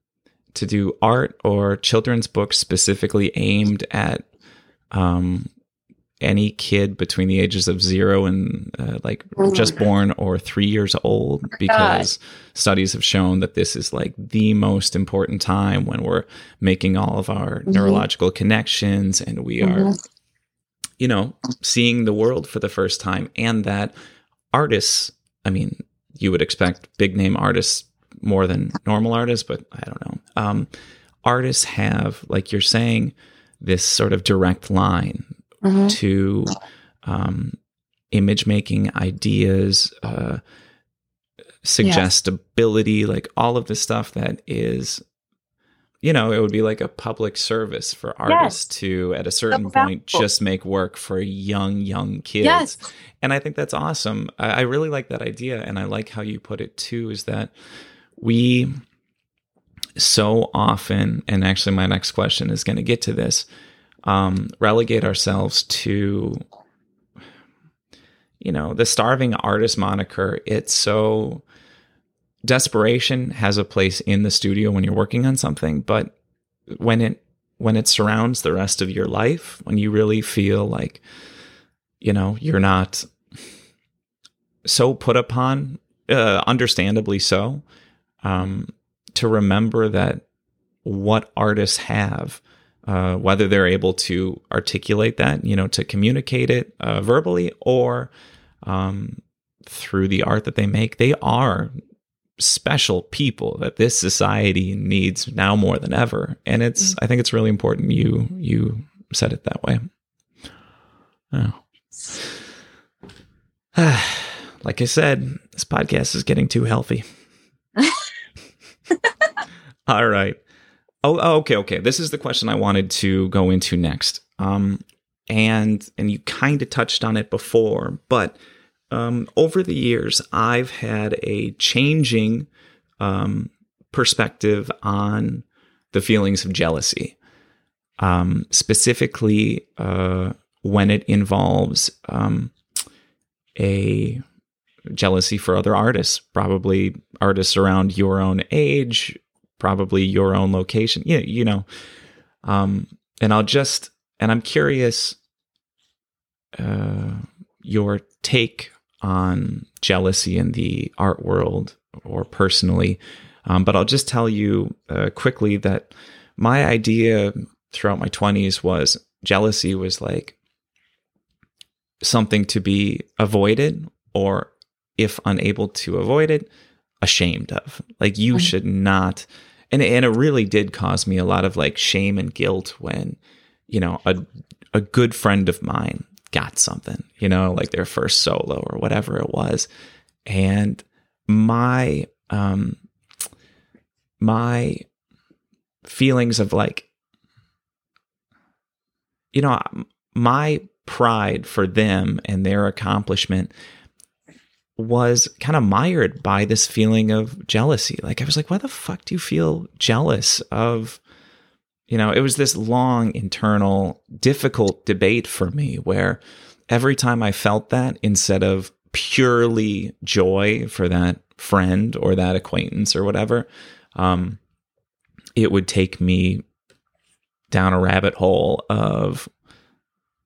to do art or children's books specifically aimed at um, any kid between the ages of zero and uh, like Oh just God. born or three years old because studies have shown that this is like the most important time when we're making all of our Mhm. neurological connections and we are Mhm. you know seeing the world for the first time and that artists i mean you would expect big name artists more than normal artists but i don't know um, artists have like you're saying this sort of direct line Mhm. to um, image making ideas, uh, suggestibility, like all of the stuff that is, you know, it would be like a public service for artists to, at a certain point, just make work for young, young kids. Yes. And I think that's awesome. I, I really like that idea. And I like how you put it too is that we so often, and actually, my next question is going to get to this, um, relegate ourselves to, you know, the starving artist moniker. It's so desperation has a place in the studio when you're working on something, but when it when it surrounds the rest of your life, when you really feel like, you know, you're not so put upon, uh, understandably so, um, to remember that what artists have, uh, whether they're able to articulate that, you know, to communicate it uh, verbally or um, through the art that they make, they are special people that this society needs now more than ever. And it's, I think it's really important you you said it that way. Oh. like I said, this podcast is getting too healthy. All right. Oh, oh, okay, okay. This is the question I wanted to go into next. Um, and and you kind of touched on it before, but um, over the years, I've had a changing um, perspective on the feelings of jealousy, um, specifically uh, when it involves um, a jealousy for other artists, probably artists around your own age, probably your own location. Yeah, you know. Um, and I'll just and I'm curious uh, your take on jealousy in the art world or personally. Um, but I'll just tell you uh, quickly that my idea throughout my 20s was jealousy was like something to be avoided or if unable to avoid it ashamed of like you Mhm. should not and and it really did cause me a lot of like shame and guilt when you know a a good friend of mine got something you know like their first solo or whatever it was. And my um my feelings of like you know my pride for them and their accomplishment was kind of mired by this feeling of jealousy. Like I was like, why the fuck do you feel jealous of you know, it was this long internal difficult debate for me where every time I felt that instead of purely joy for that friend or that acquaintance or whatever, um, it would take me down a rabbit hole of,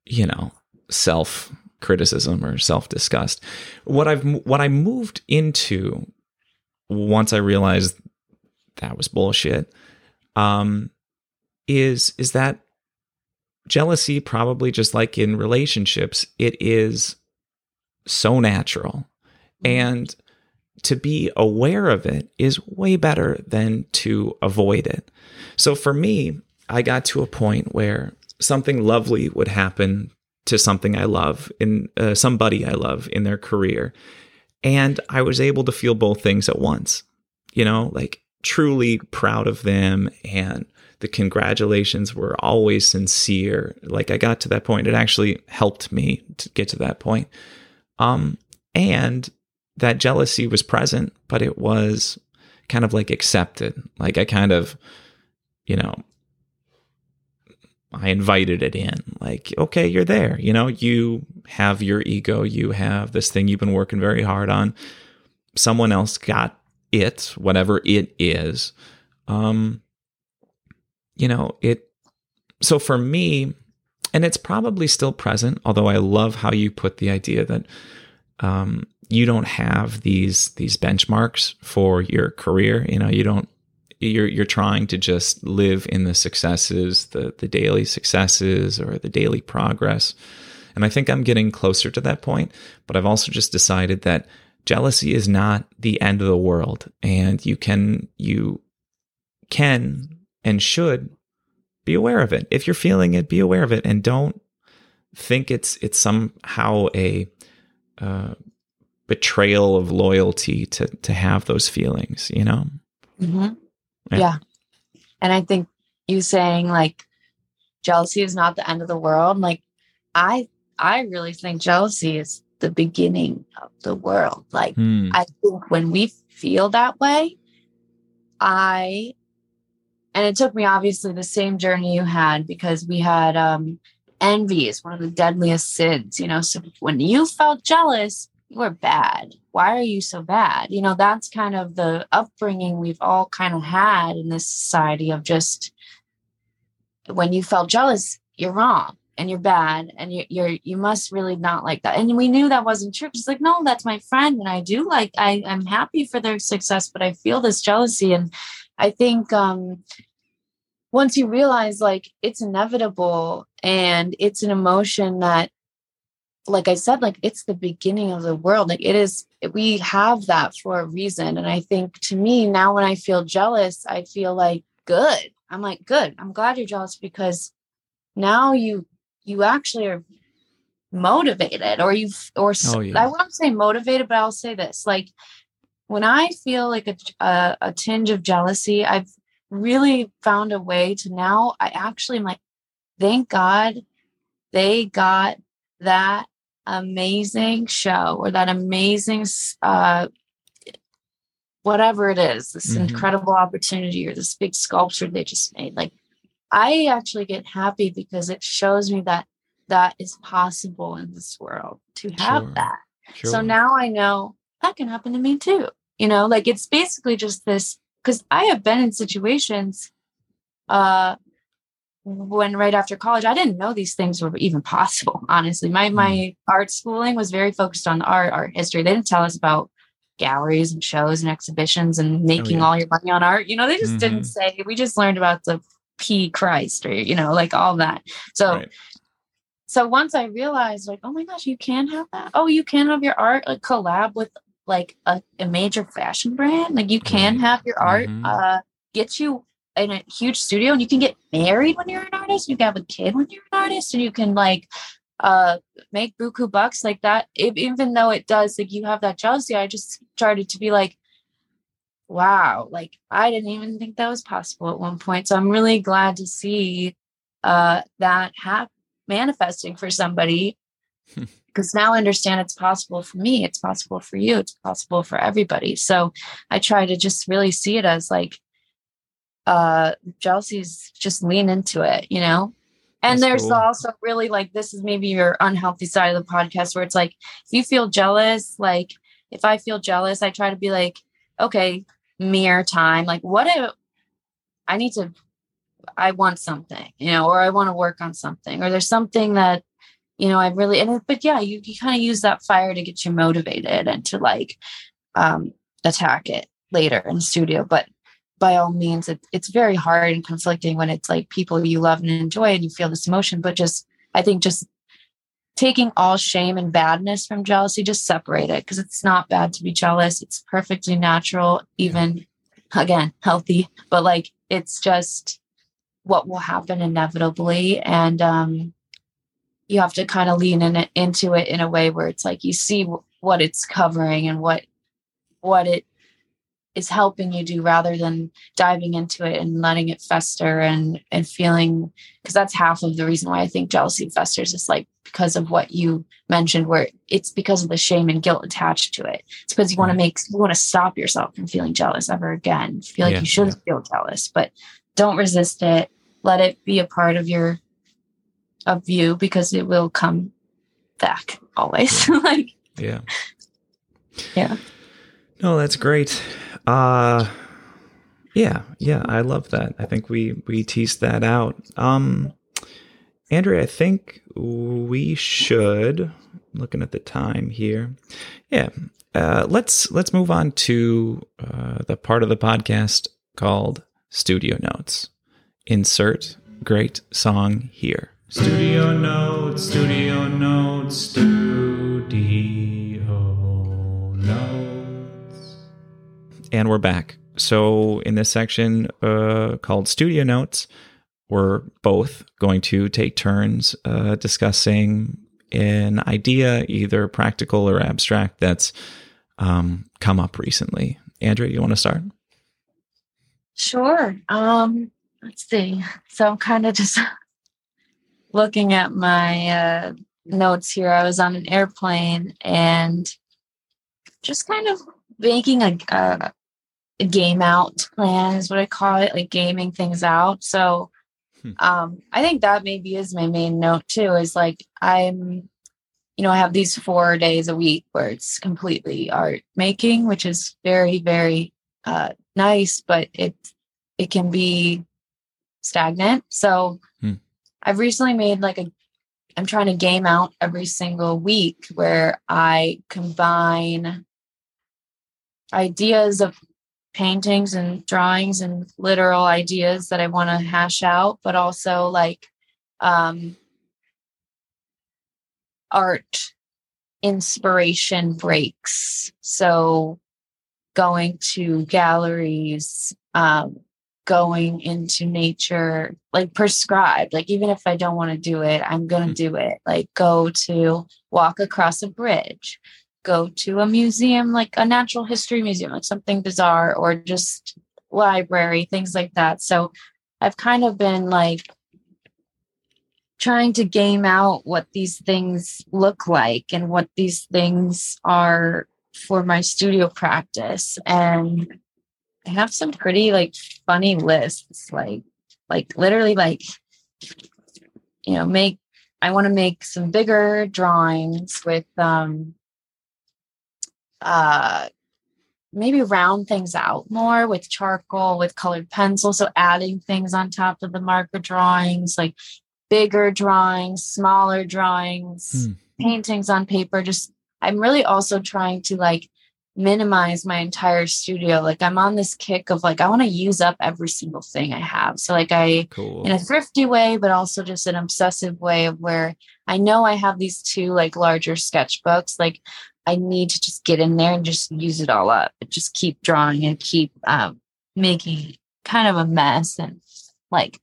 you know, self criticism or self disgust. What I've what I moved into once I realized that was bullshit, um, is is that jealousy probably just like in relationships, it is so natural. And to be aware of it is way better than to avoid it. So for me, I got to a point where something lovely would happen to something I love in uh, somebody I love in their career. And I was able to feel both things at once, you know, like truly proud of them. And the congratulations were always sincere. Like I got to that point. It actually helped me to get to that point. Um, and that jealousy was present, but it was kind of like accepted. Like I kind of, you know, I invited it in. Like, okay, you're there. You know, you have your ego, you have this thing you've been working very hard on. Someone else got it, whatever it is. Um, you know, it so for me, and it's probably still present, although I love how you put the idea that um, you don't have these these benchmarks for your career. You know, you don't you're you're trying to just live in the successes, the the daily successes or the daily progress. And I think I'm getting closer to that point, but I've also just decided that jealousy is not the end of the world and you can you can and should be aware of it. If you're feeling it, be aware of it and don't think it's it's somehow a uh, betrayal of loyalty to to have those feelings, you know. Mm-hmm. Yeah. yeah. And I think you saying like jealousy is not the end of the world. Like I I really think jealousy is the beginning of the world. Like hmm. I think when we feel that way, I and it took me obviously the same journey you had because we had um envy is one of the deadliest sins, you know. So when you felt jealous, you were bad. Why are you so bad? You know, that's kind of the upbringing we've all kind of had in this society of just when you felt jealous, you're wrong and you're bad and you, you're you must really not like that. And we knew that wasn't true. It's like, no, that's my friend, and I do like I I'm happy for their success, but I feel this jealousy, and I think um once you realize like it's inevitable and it's an emotion that like I said, like it's the beginning of the world. Like it is, we have that for a reason. And I think to me, now when I feel jealous, I feel like good. I'm like, good. I'm glad you're jealous because now you, you actually are motivated or you've, or oh, yeah. I won't say motivated, but I'll say this like when I feel like a, a, a tinge of jealousy, I've really found a way to now I actually am like, thank God they got that amazing show or that amazing uh whatever it is this mm-hmm. incredible opportunity or this big sculpture they just made like i actually get happy because it shows me that that is possible in this world to have sure. that sure. so now i know that can happen to me too you know like it's basically just this because i have been in situations uh when right after college i didn't know these things were even possible honestly my mm. my art schooling was very focused on art art history they didn't tell us about galleries and shows and exhibitions and making oh, yeah. all your money on art you know they just mm-hmm. didn't say we just learned about the p christ or you know like all that so right. so once i realized like oh my gosh you can have that oh you can have your art like collab with like a, a major fashion brand like you can have your art mm-hmm. uh get you in a huge studio and you can get married when you're an artist you can have a kid when you're an artist and you can like uh make buku bucks like that it, even though it does like you have that jealousy i just started to be like wow like i didn't even think that was possible at one point so i'm really glad to see uh that happen manifesting for somebody because now I understand it's possible for me, it's possible for you, it's possible for everybody. So I try to just really see it as like uh jealousy's just lean into it, you know? And That's there's cool. also really like this is maybe your unhealthy side of the podcast where it's like if you feel jealous, like if I feel jealous, I try to be like, okay, mere time. Like what if I need to I want something, you know, or I want to work on something, or there's something that, you know, I really, and it- but yeah, you, you kind of use that fire to get you motivated and to like um, attack it later in the studio. But by all means, it, it's very hard and conflicting when it's like people you love and enjoy and you feel this emotion. But just, I think just taking all shame and badness from jealousy, just separate it because it's not bad to be jealous. It's perfectly natural, even again, healthy, but like it's just, what will happen inevitably and um you have to kind of lean in it, into it in a way where it's like you see w- what it's covering and what what it is helping you do rather than diving into it and letting it fester and and feeling because that's half of the reason why I think jealousy festers is like because of what you mentioned where it's because of the shame and guilt attached to it. It's because you want to make you want to stop yourself from feeling jealous ever again. Feel like Yeah, you shouldn't feel jealous but don't resist it. Let it be a part of your of you because it will come back always. Like Yeah. Yeah. No, that's great. Uh yeah, yeah, I love that. I think we we teased that out. Um Andrea, I think we should looking at the time here. Yeah. Uh let's let's move on to uh the part of the podcast called Studio Notes. Insert great song here. Studio notes, studio notes, studio And we're back. So, in this section uh, called Studio Notes, we're both going to take turns uh, discussing an idea, either practical or abstract, that's um, come up recently. Andrea, you want to start? Sure. Um, let's see. So I'm kind of just looking at my uh, notes here. I was on an airplane and just kind of making a, a, a game out plan is what I call it, like gaming things out. So Hmm. um, I think that maybe is my main note too. Is like I'm, you know, I have these four days a week where it's completely art making, which is very, very uh, nice, but it it can be stagnant. So Hmm. I've recently made like a I'm trying to game out every single week where I combine ideas of paintings and drawings and literal ideas that I want to hash out, but also like um art inspiration breaks. So going to galleries, um, going into nature, like prescribed, like even if I don't want to do it, I'm going Hmm. to do it. Like go to walk across a bridge, go to a museum, like a natural history museum, like something bizarre, or just library, things like that. So I've kind of been like trying to game out what these things look like and what these things are for my studio practice and i have some pretty like funny lists like like literally like you know make i want to make some bigger drawings with um uh maybe round things out more with charcoal with colored pencil so adding things on top of the marker drawings like bigger drawings smaller drawings Hmm. paintings on paper just i'm really also trying to like minimize my entire studio like i'm on this kick of like i want to use up every single thing i have so like i Cool. in a thrifty way, but also just an obsessive way of where I know I have these two like larger sketchbooks. Like I need to just get in there and just use it all up. Just keep drawing and keep um, making kind of a mess and like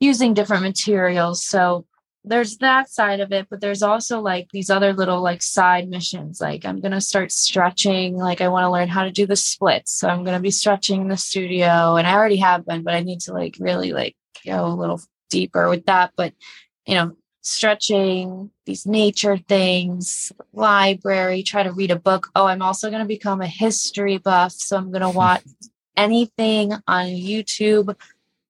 using different materials. So there's that side of it, but there's also like these other little like side missions. Like I'm gonna start stretching. Like I want to learn how to do the splits. So I'm gonna be stretching in the studio, and I already have been, but I need to like really like go a little deeper with that. But you know, stretching, these nature things, library, try to read a book. Oh, I'm also going to become a history buff. So I'm going to watch anything on YouTube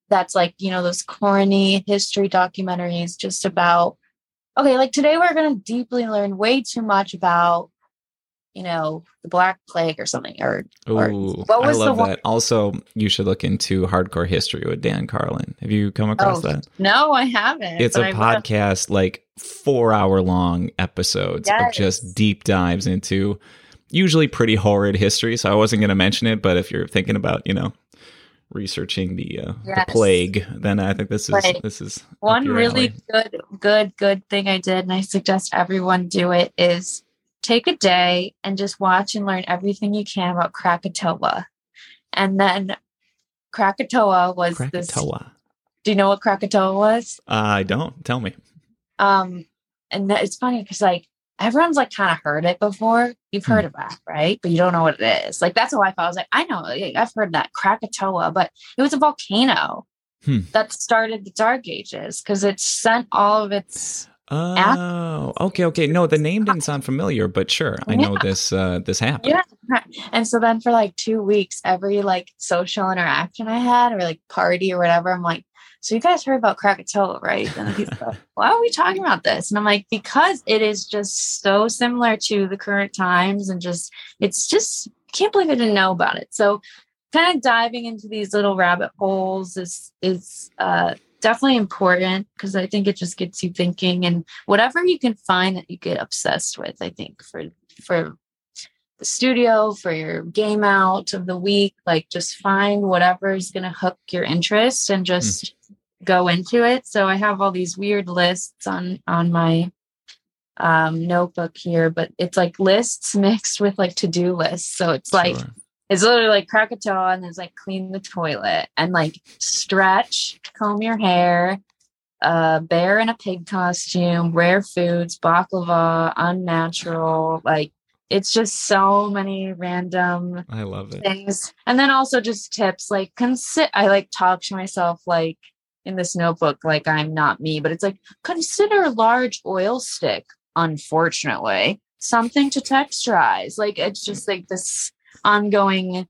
that's like, you know, those corny history documentaries just about, okay, like today we're going to deeply learn way too much about you know, the Black Plague or something. Or, or what was I love the one? that. Also, you should look into Hardcore History with Dan Carlin. Have you come across Oh, that? No, I haven't. It's a I podcast, like four hour long episodes of just deep dives into usually pretty horrid history. So I wasn't going to mention it, but if you're thinking about, you know, researching the uh, the plague, then I think this is Plague. this is One really alley. good, good, good thing I did, and I suggest everyone do it, is take a day and just watch and learn everything you can about Krakatoa. And then Krakatoa was this. Do you know what Krakatoa was? I don't. Tell me. Um, and that, it's funny because like everyone's like kind of heard it before. You've heard of that, right? But you don't know what it is. Like that's how I felt. I was like, I know, like, I've heard that Krakatoa, but it was a volcano Hmm. that started the Dark Ages because it sent all of its. Oh, okay, okay. No, the name didn't sound familiar, but sure, I know this. Uh, this happened. Yeah. And so then for like two weeks, every like social interaction I had or like party or whatever, I'm like, so you guys heard about Krakatoa, right? And he's like, why are we talking about this? And I'm like, because it is just so similar to the current times and just, it's just, can't believe I didn't know about it. So kind of diving into these little rabbit holes is, is, uh, definitely important because I think it just gets you thinking and whatever you can find that you get obsessed with, I think for, for the studio for your game out of the week like just find whatever is going to hook your interest and just go into it. So i have all these weird lists on on my um notebook here but it's like lists mixed with like to-do lists. So it's like Sure. It's literally like Krakatoa and it's like clean the toilet and like stretch, comb your hair, uh, bear in a pig costume, rare foods, baklava, unnatural. Like it's just so many random I love it. things. And then also just tips like consider, I like talk to myself like in this notebook, like I'm not me, but it's like consider a large oil stick, unfortunately, something to texturize. Like it's just like this ongoing,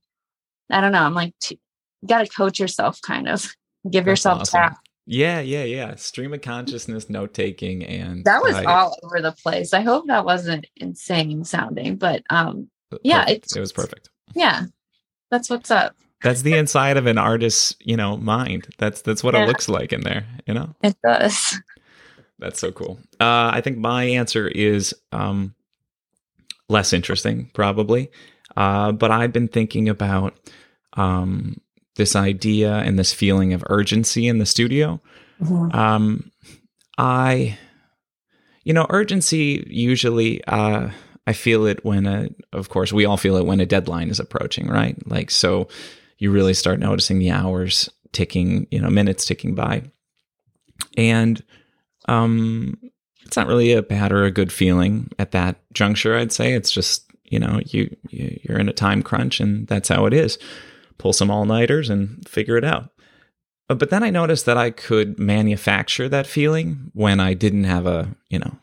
I don't know. I'm like, t- you got to coach yourself kind of give That's yourself awesome. tap. Yeah, yeah, yeah. Stream of consciousness, note taking, and That was I- all over the place. I hope that wasn't insane sounding, but um, yeah, it's- it was perfect. yeah, that's what's up. That's the inside of an artist's, you know, mind. That's that's what Yeah. it looks like in there. You know, It does. that's so cool. Uh, I think my answer is um, less interesting, probably. Uh, but I've been thinking about um, this idea and this feeling of urgency in the studio. Um, I, you know, urgency usually, uh, I feel it when a, of course, we all feel it when a deadline is approaching, right? Like, so you really start noticing the hours ticking, you know, minutes ticking by. And, um, it's not really a bad or a good feeling at that juncture, I'd say. It's just, you know, you, you you're in a time crunch and that's how it is. Pull some all-nighters and figure it out. Uh, But then I noticed that I could manufacture that feeling when I didn't have a, you know,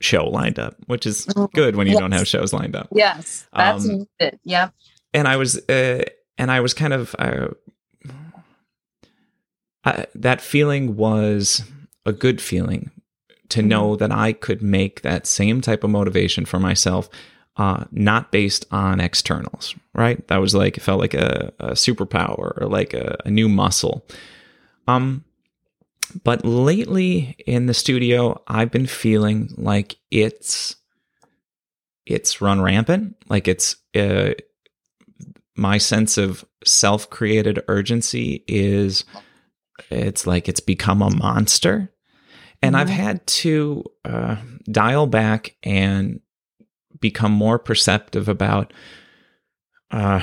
show lined up, which is good when you don't have shows lined up. Yes, that's Um, it. Yep. And I was, uh, and I was kind of, uh, I, that feeling was a good feeling to know that I could make that same type of motivation for myself, uh, not based on externals, right? That was like, it felt like a, a superpower or like a, a new muscle. Um, but lately in the studio, I've been feeling like it's it's run rampant. Like it's uh, my sense of self-created urgency is it's like it's become a monster, and I've Mhm. had to uh, dial back and become more perceptive about uh,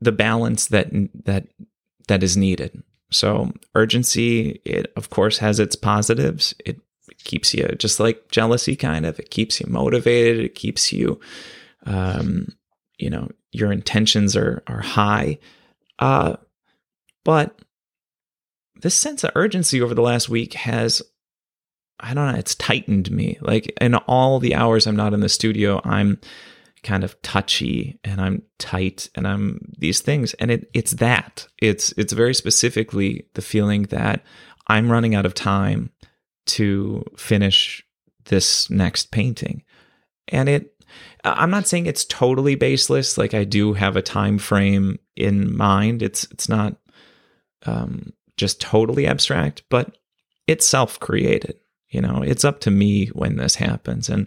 the balance that that that is needed. So urgency, it of course has its positives. It keeps you just like jealousy, kind of. It keeps you motivated. It keeps you, um, you know, your intentions are are high. Uh, but this sense of urgency over the last week has I don't know, it's tightened me. Like in all the hours I'm not in the studio, I'm kind of touchy and I'm tight and I'm these things. And it it's that. It's it's very specifically the feeling that I'm running out of time to finish this next painting. And it I'm not saying it's totally baseless. Like I do have a time frame in mind. It's it's not um, just totally abstract, but it's self created. You know, it's up to me when this happens, and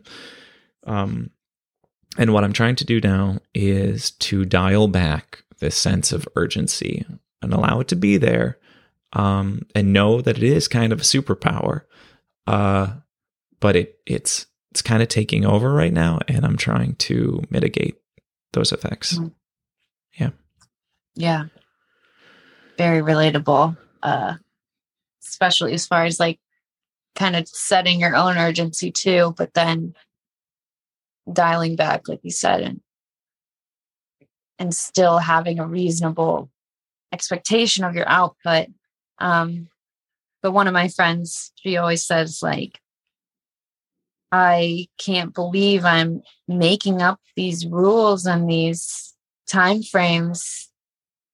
um, and what I'm trying to do now is to dial back this sense of urgency and allow it to be there, um, and know that it is kind of a superpower. Uh, but it it's it's kind of taking over right now, and I'm trying to mitigate those effects. Mm-hmm. Yeah. Yeah. Very relatable. Uh especially as far as like kind of setting your own urgency too, but then dialing back, like you said, and and still having a reasonable expectation of your output. Um, but one of my friends, she always says, like, I can't believe I'm making up these rules and these time frames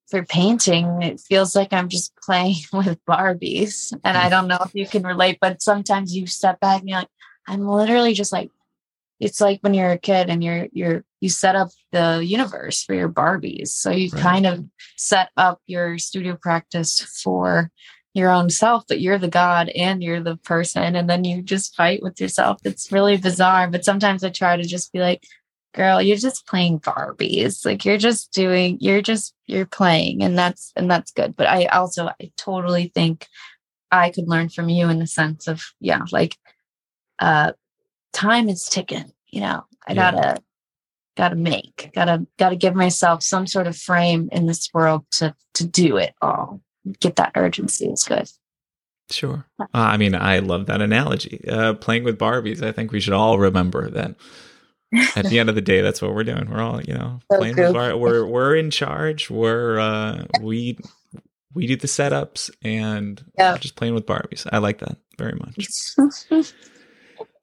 for painting. It feels like I'm just playing with Barbies. And I don't know if you can relate, but sometimes you step back and you're like, I'm literally just like, it's like when you're a kid and you're you're you set up the universe for your Barbies. So you Right. kind of set up your studio practice for your own self, but you're the god and you're the person, and then you just fight with yourself. It's really bizarre. But sometimes I try to just be like, girl, you're just playing Barbies. Like you're just doing, you're just you're playing, and that's and that's good. But I also I totally think I could learn from you in the sense of, yeah, like uh time is ticking, you know. I Yeah. gotta gotta make, gotta gotta give myself some sort of frame in this world to to do it all. Get that urgency is good. Sure. Uh, I mean, I love that analogy. Uh, playing with Barbies, I think we should all remember that at the end of the day, that's what we're doing. We're all, you know, So playing with goofy. Bar- we're we're in charge. We're uh, we we do the setups and we're just playing with Barbies. I like that very much.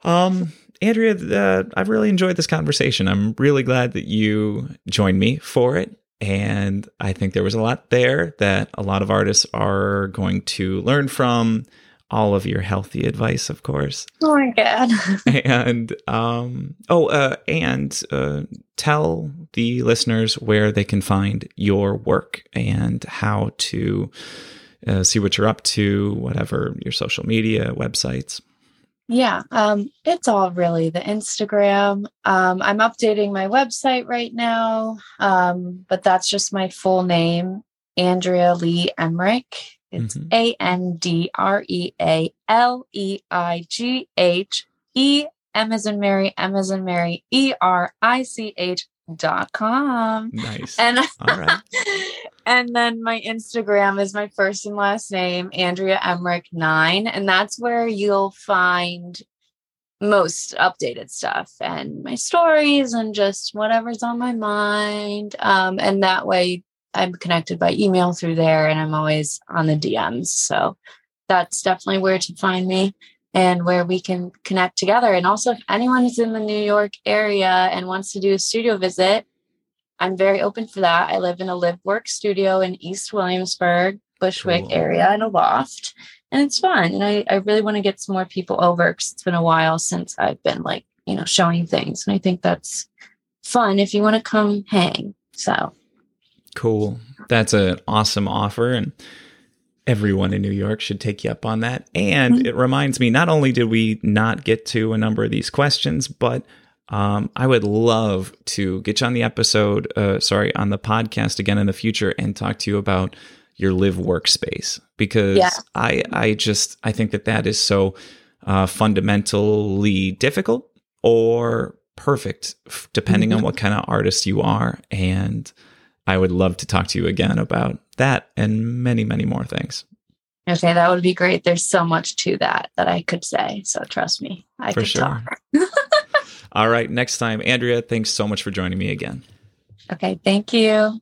Um, Andrea, uh, I've really enjoyed this conversation. I'm really glad that you joined me for it. And I think there was a lot there that a lot of artists are going to learn from. All of your healthy advice, of course. oh my god. And um, oh, uh, and uh, tell the listeners where they can find your work and how to uh, see what you're up to, whatever your social media websites. Yeah, um, it's all really the Instagram. Um, I'm updating my website right now, um, but that's just my full name, Andrea Leigh Emmerich. It's Mhm. A N D R E A L E I G H E in Mary, in Mary, E R I C H dot com. Nice. And All right. and then my Instagram is my first and last name, Andrea Emmerich nine, and that's where you'll find most updated stuff and my stories and just whatever's on my mind. Um, and that way I'm connected by email through there, and I'm always on the DMs. So that's definitely where to find me and where we can connect together. And also, if anyone is in the New York area and wants to do a studio visit, I'm very open for that. I live in a live work studio in East Williamsburg, Bushwick Cool. area in a loft. And it's fun. And I, I really want to get some more people over because it's been a while since I've been like, you know, showing things. And I think that's fun if you want to come hang. So Cool. That's an awesome offer. And everyone in New York should take you up on that. And it reminds me not only did we not get to a number of these questions, but um, I would love to get you on the episode, uh, sorry, on the podcast again in the future and talk to you about your live workspace because Yeah. I, I just, I think that that is so uh, fundamentally difficult or perfect depending on Mhm. what kind of artist you are. And I would love to talk to you again about that and many, many more things. Okay, that would be great. There's so much to that that I could say. So trust me, I For could sure. talk. All right, next time, Andrea, thanks so much for joining me again. Okay, thank you.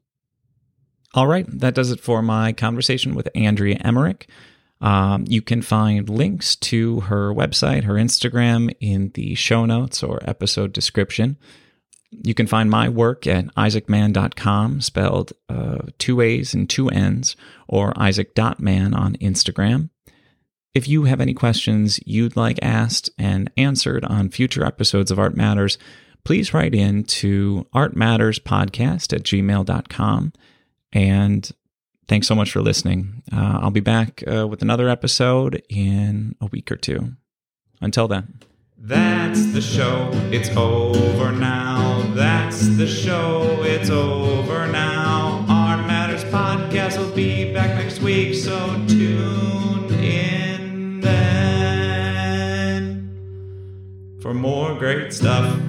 All right, that does it for my conversation with Andrea Emmerich. Um, you can find links to her website, her Instagram in the show notes or episode description. You can find my work at isaacmann.com, spelled uh, two A's and two N's, or isaac.mann on Instagram. If you have any questions you'd like asked and answered on future episodes of Art Matters, please write in to artmatterspodcast at gmail.com. And thanks so much for listening. Uh, I'll be back uh, with another episode in a week or two. Until then. That's the show, it's over now. That's the show, it's over now. Art Matters Podcast will be back next week, so tune in then for more great stuff.